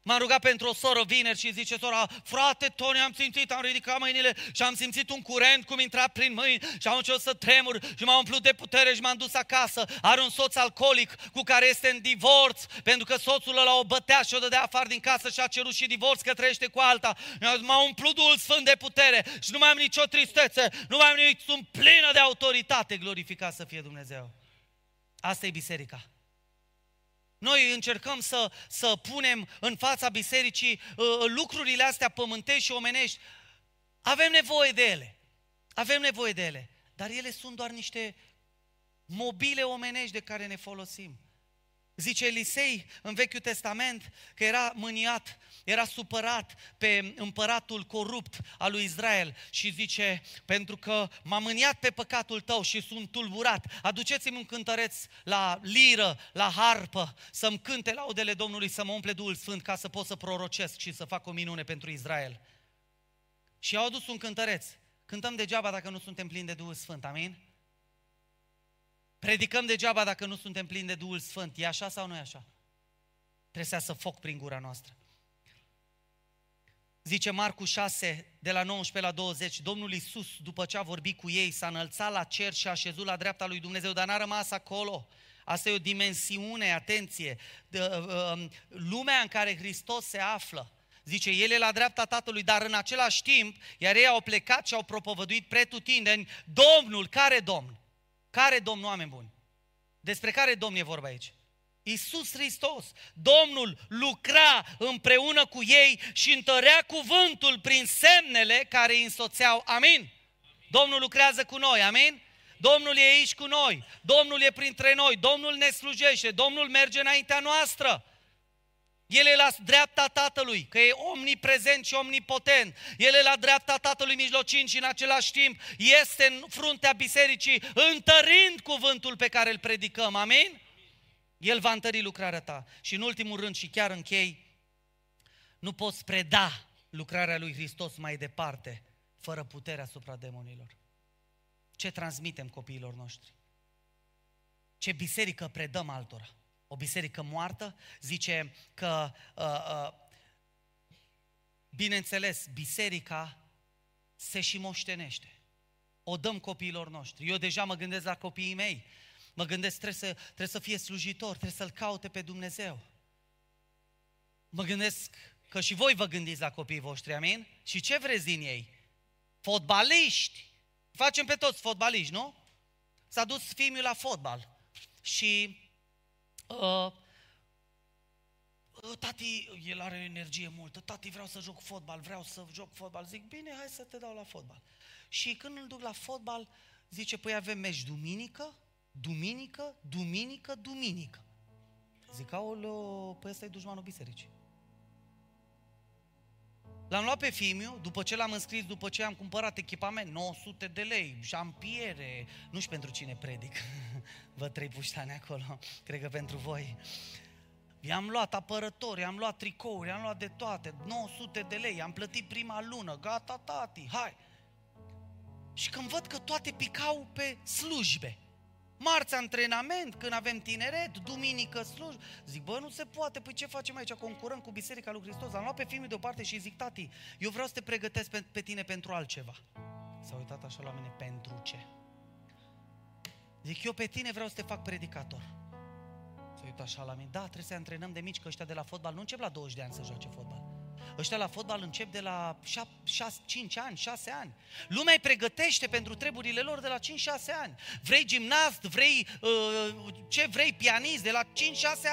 M-am rugat pentru o soră vineri și zice sora, frate Tony, am simțit, am ridicat mâinile și am simțit un curent cum intra prin mâini și am început să tremur și m-am umplut de putere și m-am dus acasă. Are un soț alcoolic cu care este în divorț pentru că soțul ăla o bătea și o dădea afară din casă și a cerut și divorț că trăiește cu alta. M-a umplut Duhul Sfânt de putere și nu mai am nicio tristețe, nu mai am nimic, sunt plină de autoritate, glorificat să fie Dumnezeu. Asta e biserica. Noi încercăm să, să punem în fața bisericii uh, lucrurile astea pământești și omenești. Avem nevoie de ele. Avem nevoie de ele. Dar ele sunt doar niște mobile omenești de care ne folosim. Zice Elisei în Vechiul Testament că era mâniat, era supărat pe împăratul corupt al lui Israel și zice, pentru că m-a mâniat pe păcatul tău și sunt tulburat, aduceți-mi un cântăreț la liră, la harpă, să-mi cânte laudele Domnului, să mă umple Duhul Sfânt ca să pot să prorocesc și să fac o minune pentru Israel. Și au adus un cântăreț. Cântăm degeaba dacă nu suntem plini de Duhul Sfânt, amin? Predicăm degeaba dacă nu suntem plini de Duhul Sfânt. E așa sau nu e așa? Trebuie să foc prin gura noastră. Zice Marcu 6, de la 19 la 20, Domnul Iisus, după ce a vorbit cu ei, s-a înălțat la cer și a așezut la dreapta lui Dumnezeu, dar n-a rămas acolo. Asta e o dimensiune, atenție, de, uh, lumea în care Hristos se află. Zice, El e la dreapta Tatălui, dar în același timp, iar ei au plecat și au propovăduit pretutindeni, Domnul, care Domn? Care Domn, oameni buni? Despre care Domn e vorba aici? Iisus Hristos, Domnul lucra împreună cu ei și întărea cuvântul prin semnele care îi însoțeau. Amin? Domnul lucrează cu noi, amin? Domnul e aici cu noi, Domnul e printre noi, Domnul ne slujește, Domnul merge înaintea noastră. El e la dreapta Tatălui, că e omniprezent și omnipotent. El e la dreapta Tatălui mijlocin și în același timp este în fruntea bisericii, întărind cuvântul pe care îl predicăm. Amin? El va întări lucrarea ta. Și în ultimul rând și chiar închei, nu poți preda lucrarea lui Hristos mai departe fără putere asupra demonilor. Ce transmitem copiilor noștri? Ce biserică predăm altora? O biserică moartă, zice că, uh, uh, bineînțeles, biserica se și moștenește. O dăm copiilor noștri. Eu deja mă gândesc la copiii mei. Mă gândesc, trebuie să, trebuie să fie slujitor, trebuie să-L caute pe Dumnezeu. Mă gândesc că și voi vă gândiți la copiii voștri, amin? Și ce vreți din ei? Fotbaliști! Facem pe toți fotbaliști, nu? S-a dus fiul la fotbal și Uh, uh, tati, el are energie multă, tati vreau să joc fotbal, vreau să joc fotbal. Zic, bine, hai să te dau la fotbal. Și când îl duc la fotbal, zice, păi avem meci duminică, duminică, duminică, duminică. Zic, aoleo, păi ăsta e dușmanul bisericii. L-am luat pe Fimiu, după ce l-am înscris, după ce am cumpărat echipament, 900 de lei, jampiere, nu știu pentru cine predic, *laughs* văd trei puștani acolo, cred că pentru voi. I-am luat apărători, am luat tricouri, am luat de toate, 900 de lei, am plătit prima lună, gata tati, hai. Și când văd că toate picau pe slujbe, Marți antrenament, când avem tineret, duminică slujbă. Zic, bă, nu se poate, păi ce facem aici? Concurăm cu Biserica lui Hristos. Am luat pe filmul deoparte și zic, tati, eu vreau să te pregătesc pe, pe tine pentru altceva. S-a uitat așa la mine, pentru ce? Zic, eu pe tine vreau să te fac predicator. S-a uitat așa la mine, da, trebuie să antrenăm de mici, că ăștia de la fotbal nu încep la 20 de ani să joace fotbal. Ăștia la fotbal încep de la 6, 5 ani, 6 ani. Lumea îi pregătește pentru treburile lor de la 5-6 ani. Vrei gimnast, vrei uh, ce vrei, pianist, de la 5-6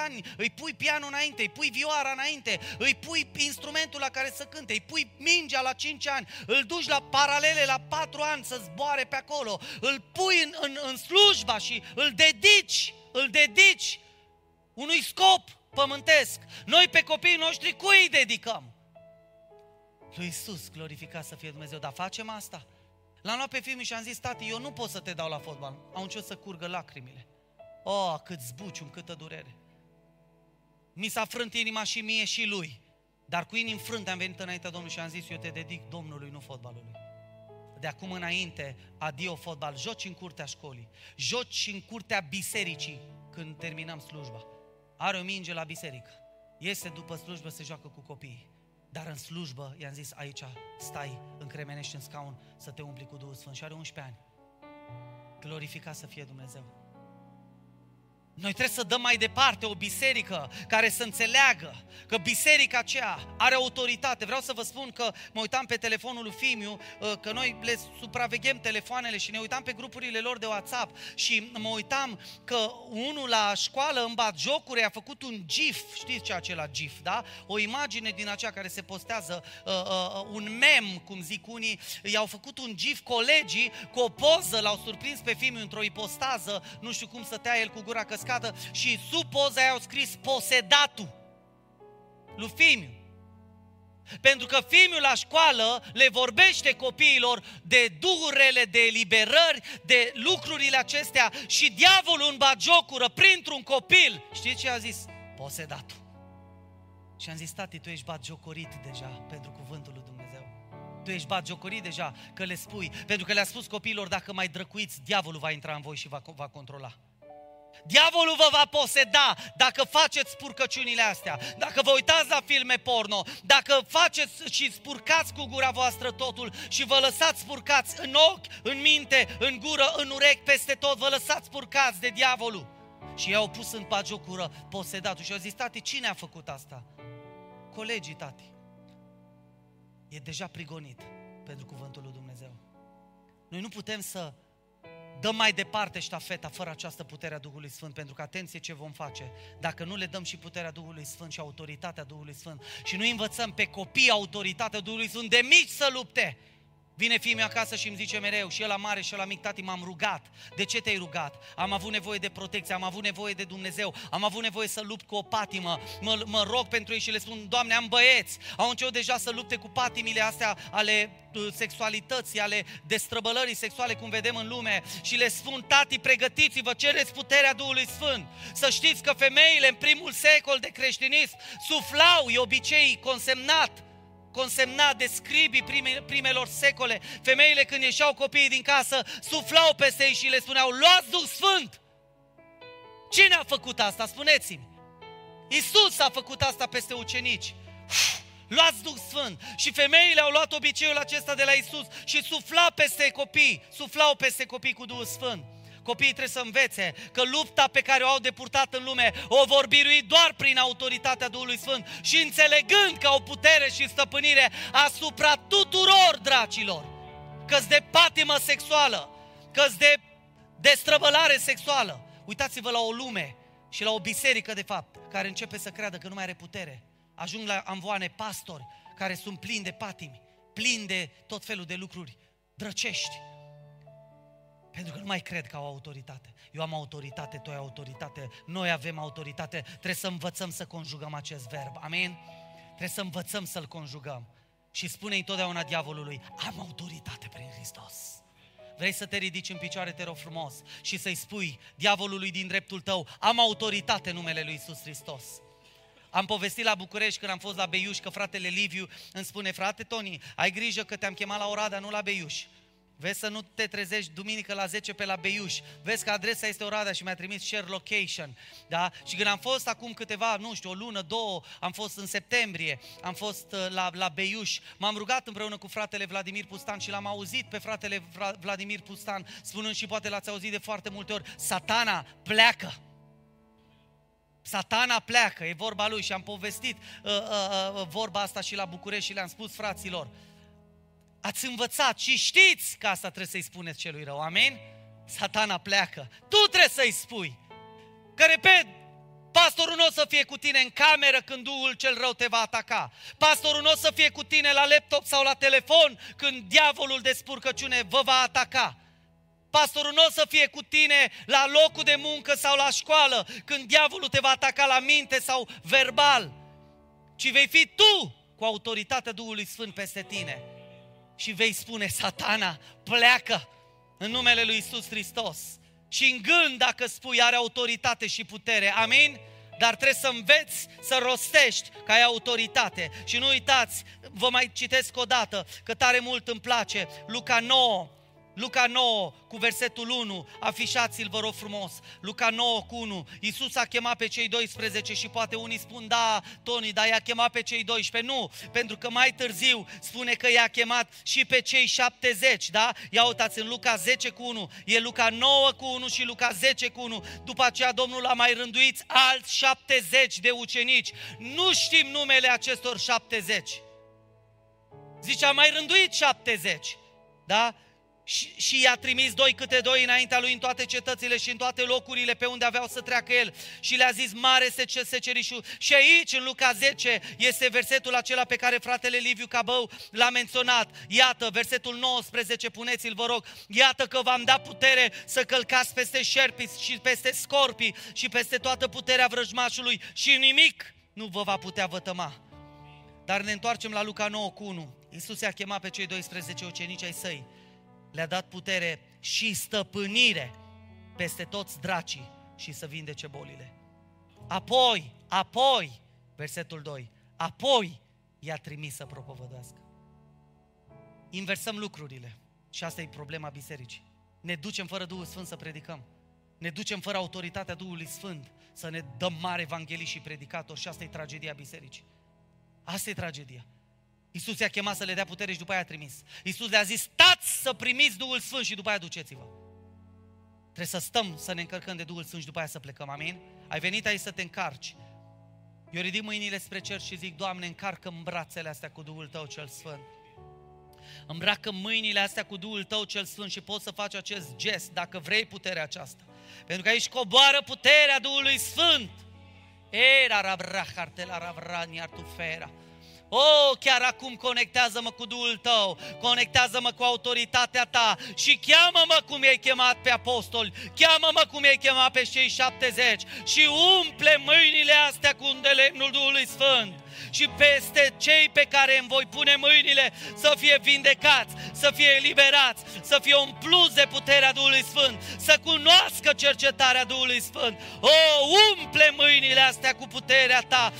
ani îi pui pianul înainte, îi pui vioara înainte, îi pui instrumentul la care să cânte, îi pui mingea la 5 ani, îl duci la paralele la 4 ani să zboare pe acolo, îl pui în, în, în slujba și îl dedici, îl dedici unui scop pământesc. Noi pe copiii noștri cui îi dedicăm? Lui Isus, glorificat să fie Dumnezeu. Dar facem asta? L-am luat pe film și am zis, tati, eu nu pot să te dau la fotbal. Au început să curgă lacrimile. Oh, cât zbucium, câtă durere. Mi s-a frânt inima și mie și lui. Dar cu inimi frânte am venit înaintea Domnului și am zis, eu te dedic Domnului, nu fotbalului. De acum înainte, adio fotbal, joci în curtea școlii, joci în curtea bisericii când terminăm slujba. Are o minge la biserică. Iese după slujbă, se joacă cu copiii. Dar în slujbă i-am zis, aici stai, încremenești în scaun să te umpli cu Duhul Sfânt și are 11 ani. Glorificat să fie Dumnezeu. Noi trebuie să dăm mai departe o biserică care să înțeleagă că biserica aceea are autoritate. Vreau să vă spun că mă uitam pe telefonul lui Fimiu, uh, că noi le supraveghem telefoanele și ne uitam pe grupurile lor de WhatsApp și mă uitam că unul la școală în bat jocuri a făcut un GIF, știți ce acela GIF, da? O imagine din aceea care se postează, uh, uh, un mem, cum zic unii, i-au făcut un GIF colegii cu o poză, l-au surprins pe Fimiu într-o ipostază, nu știu cum stătea el cu gura căscată, cascadă și sub poza aia au scris posedatul lui Fimiu. Pentru că Fimiu la școală le vorbește copiilor de duhurile, de eliberări, de lucrurile acestea și diavolul în bagiocură printr-un copil. Știți ce a zis? Posedatul. Și am zis, tati, tu ești bagiocorit deja pentru cuvântul lui Dumnezeu. Tu ești bagiocorit deja că le spui, pentru că le-a spus copiilor, dacă mai drăcuiți, diavolul va intra în voi și va, va controla. Diavolul vă va poseda dacă faceți spurcăciunile astea, dacă vă uitați la filme porno, dacă faceți și spurcați cu gura voastră totul și vă lăsați spurcați în ochi, în minte, în gură, în urechi, peste tot, vă lăsați spurcați de diavolul. Și i-au pus în pagiocură posedatul și au zis, tati, cine a făcut asta? Colegii, tati. E deja prigonit pentru cuvântul lui Dumnezeu. Noi nu putem să dăm mai departe ștafeta fără această putere a Duhului Sfânt, pentru că atenție ce vom face. Dacă nu le dăm și puterea Duhului Sfânt și autoritatea Duhului Sfânt. Și nu învățăm pe copii autoritatea Duhului Sfânt de mici să lupte, Vine fiul meu acasă și îmi zice mereu, și el la mare și la mic, tati, m-am rugat. De ce te-ai rugat? Am avut nevoie de protecție, am avut nevoie de Dumnezeu, am avut nevoie să lupt cu o patimă. Mă, mă rog pentru ei și le spun, Doamne, am băieți. Au început deja să lupte cu patimile astea ale uh, sexualității, ale destrăbălării sexuale, cum vedem în lume. Și le spun, tati, pregătiți-vă, cereți puterea Duhului Sfânt. Să știți că femeile în primul secol de creștinism suflau, e obicei consemnat, consemnat de scribii prime, primelor secole, femeile când ieșeau copiii din casă, suflau peste ei și le spuneau, luați Duh Sfânt! Cine a făcut asta? Spuneți-mi! Isus a făcut asta peste ucenici. Luați Duh Sfânt. Și femeile au luat obiceiul acesta de la Isus și sufla peste copii, suflau peste copii cu Duhul Sfânt. Copiii trebuie să învețe că lupta pe care o au depurtat în lume o vor birui doar prin autoritatea Duhului Sfânt și înțelegând că au putere și stăpânire asupra tuturor dracilor, că de patimă sexuală, că de destrăbălare sexuală. Uitați-vă la o lume și la o biserică, de fapt, care începe să creadă că nu mai are putere. Ajung la amvoane pastori care sunt plini de patimi, plini de tot felul de lucruri drăcești Pentru că nu mai cred că au autoritate. Eu am autoritate, tu ai autoritate, noi avem autoritate. Trebuie să învățăm să conjugăm acest verb. Amin? Trebuie să învățăm să-l conjugăm. Și spune întotdeauna diavolului, am autoritate prin Hristos. Vrei să te ridici în picioare, te rog frumos, și să-i spui diavolului din dreptul tău, am autoritate în numele lui Isus Hristos. Am povestit la București când am fost la Beiuș că fratele Liviu îmi spune, frate Toni, ai grijă că te-am chemat la Oradea, nu la Beiuș. Vezi să nu te trezești duminică la 10 pe la Beiuș. Vezi că adresa este Oradea și mi-a trimis share location. Da? Și când am fost acum câteva, nu știu, o lună, două, am fost în septembrie, am fost uh, la, la Beiuș, m-am rugat împreună cu fratele Vladimir Pustan și l-am auzit pe fratele Vladimir Pustan spunând și poate l-ați auzit de foarte multe ori, satana pleacă. Satana pleacă, e vorba lui și am povestit uh, uh, uh, vorba asta și la București și le-am spus fraților. Ați învățat și știți că asta trebuie să-i spuneți celui rău, amin? Satana pleacă. Tu trebuie să-i spui. Că repet, pastorul nu o să fie cu tine în cameră când Duhul cel rău te va ataca. Pastorul nu o să fie cu tine la laptop sau la telefon când diavolul de spurcăciune vă va ataca. Pastorul nu o să fie cu tine la locul de muncă sau la școală când diavolul te va ataca la minte sau verbal, ci vei fi tu cu autoritatea Duhului Sfânt peste tine și vei spune, satana, pleacă în numele lui Isus Hristos. Și în gând, dacă spui, are autoritate și putere. Amin? Dar trebuie să înveți să rostești că ai autoritate. Și nu uitați, vă mai citesc o dată, că tare mult îmi place, Luca 9, Luca 9 cu versetul 1, afișați-l vă rog frumos. Luca 9 cu 1, Iisus a chemat pe cei 12 și poate unii spun, da, Toni, dar i-a chemat pe cei 12. Nu, pentru că mai târziu spune că i-a chemat și pe cei 70, da? Ia uitați în Luca 10 cu 1, e Luca 9 cu 1 și Luca 10 cu 1. După aceea Domnul a mai rânduit alți 70 de ucenici. Nu știm numele acestor 70. Zice, a mai rânduit 70. Da? Și, și i-a trimis doi câte doi înaintea lui în toate cetățile și în toate locurile pe unde aveau să treacă el și le-a zis mare se ce secerișul. Și aici, în Luca 10, este versetul acela pe care fratele Liviu Cabău l-a menționat. Iată, versetul 19, puneți-l vă rog. Iată că v-am dat putere să călcați peste șerpi și peste scorpii și peste toată puterea vrăjmașului și nimic nu vă va putea vătăma. Dar ne întoarcem la Luca 9 cu 1. Iisus i-a chemat pe cei 12 ucenici ai săi le-a dat putere și stăpânire peste toți dracii și să vindece bolile. Apoi, apoi, versetul 2, apoi i-a trimis să propovădească. Inversăm lucrurile și asta e problema bisericii. Ne ducem fără Duhul Sfânt să predicăm. Ne ducem fără autoritatea Duhului Sfânt să ne dăm mare evanghelii și predicatori și asta e tragedia bisericii. Asta e tragedia. Iisus i-a chemat să le dea putere și după aia a trimis. Iisus le-a zis, stați să primiți Duhul Sfânt și după aia duceți-vă. Trebuie să stăm, să ne încărcăm de Duhul Sfânt și după aia să plecăm, amin? Ai venit aici să te încarci. Eu ridic mâinile spre cer și zic, Doamne, încarcă în brațele astea cu Duhul Tău cel Sfânt. Îmbracă mâinile astea cu Duhul Tău cel Sfânt și poți să faci acest gest dacă vrei puterea aceasta. Pentru că aici coboară puterea Duhului Sfânt. Era rabra hartela ravrani artufera. Oh, chiar acum conectează-mă cu Duhul Tău, conectează-mă cu autoritatea Ta și cheamă-mă cum i-ai chemat pe apostoli, cheamă-mă cum i-ai chemat pe cei 70 și umple mâinile astea cu undelemnul Duhului Sfânt și peste cei pe care îmi voi pune mâinile să fie vindecați, să fie eliberați, să fie umpluți de puterea Duhului Sfânt, să cunoască cercetarea Duhului Sfânt. O, umple mâinile astea cu puterea ta,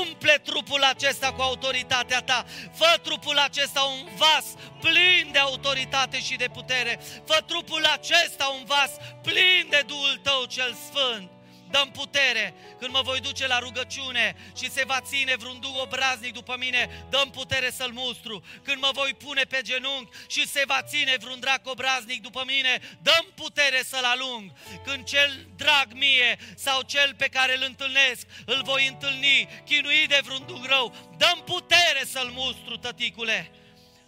umple trupul acesta cu autoritatea ta, fă trupul acesta un vas plin de autoritate și de putere, fă trupul acesta un vas plin de Duhul tău cel Sfânt dăm putere. Când mă voi duce la rugăciune și se va ține vreun duh obraznic după mine, dăm putere să-l mustru. Când mă voi pune pe genunchi și se va ține vreun drac obraznic după mine, dăm putere să-l alung. Când cel drag mie sau cel pe care îl întâlnesc, îl voi întâlni chinuit de vreun duh rău, dăm putere să-l mustru, tăticule.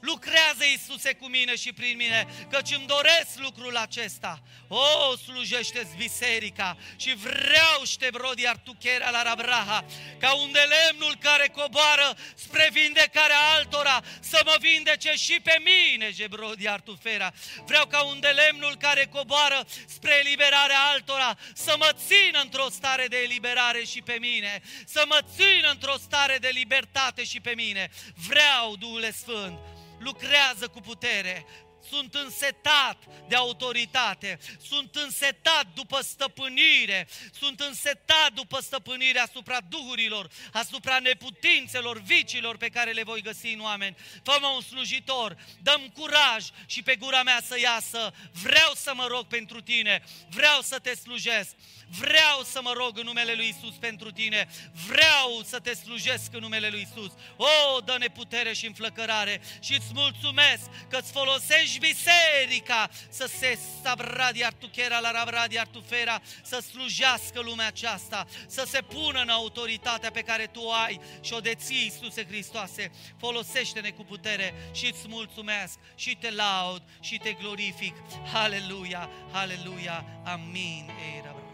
Lucrează, Iisuse, cu mine și prin mine, căci îmi doresc lucrul acesta. O, slujește-ți biserica și vreau ștebrod iar tu la rabraha, ca unde lemnul care coboară spre vindecarea altora, puterea să mă vindece și pe mine, Jebrodi Artufera. Vreau ca un de lemnul care coboară spre eliberarea altora să mă țină într-o stare de eliberare și pe mine, să mă țină într-o stare de libertate și pe mine. Vreau, Duhule Sfânt, lucrează cu putere, sunt însetat de autoritate, sunt însetat după stăpânire, sunt însetat după stăpânire asupra duhurilor, asupra neputințelor, vicilor pe care le voi găsi în oameni. fă un slujitor, dăm curaj și pe gura mea să iasă, vreau să mă rog pentru tine, vreau să te slujesc. Vreau să mă rog în numele Lui Isus pentru tine. Vreau să te slujesc în numele Lui Isus. O, dă-ne putere și înflăcărare și îți mulțumesc că îți folosești biserica să se sabradi artuchera la rabradi artufera, să slujească lumea aceasta, să se pună în autoritatea pe care tu o ai și o deții, Iisuse Hristoase. Folosește-ne cu putere și îți mulțumesc și te laud și te glorific. Haleluia, haleluia, amin. Ei,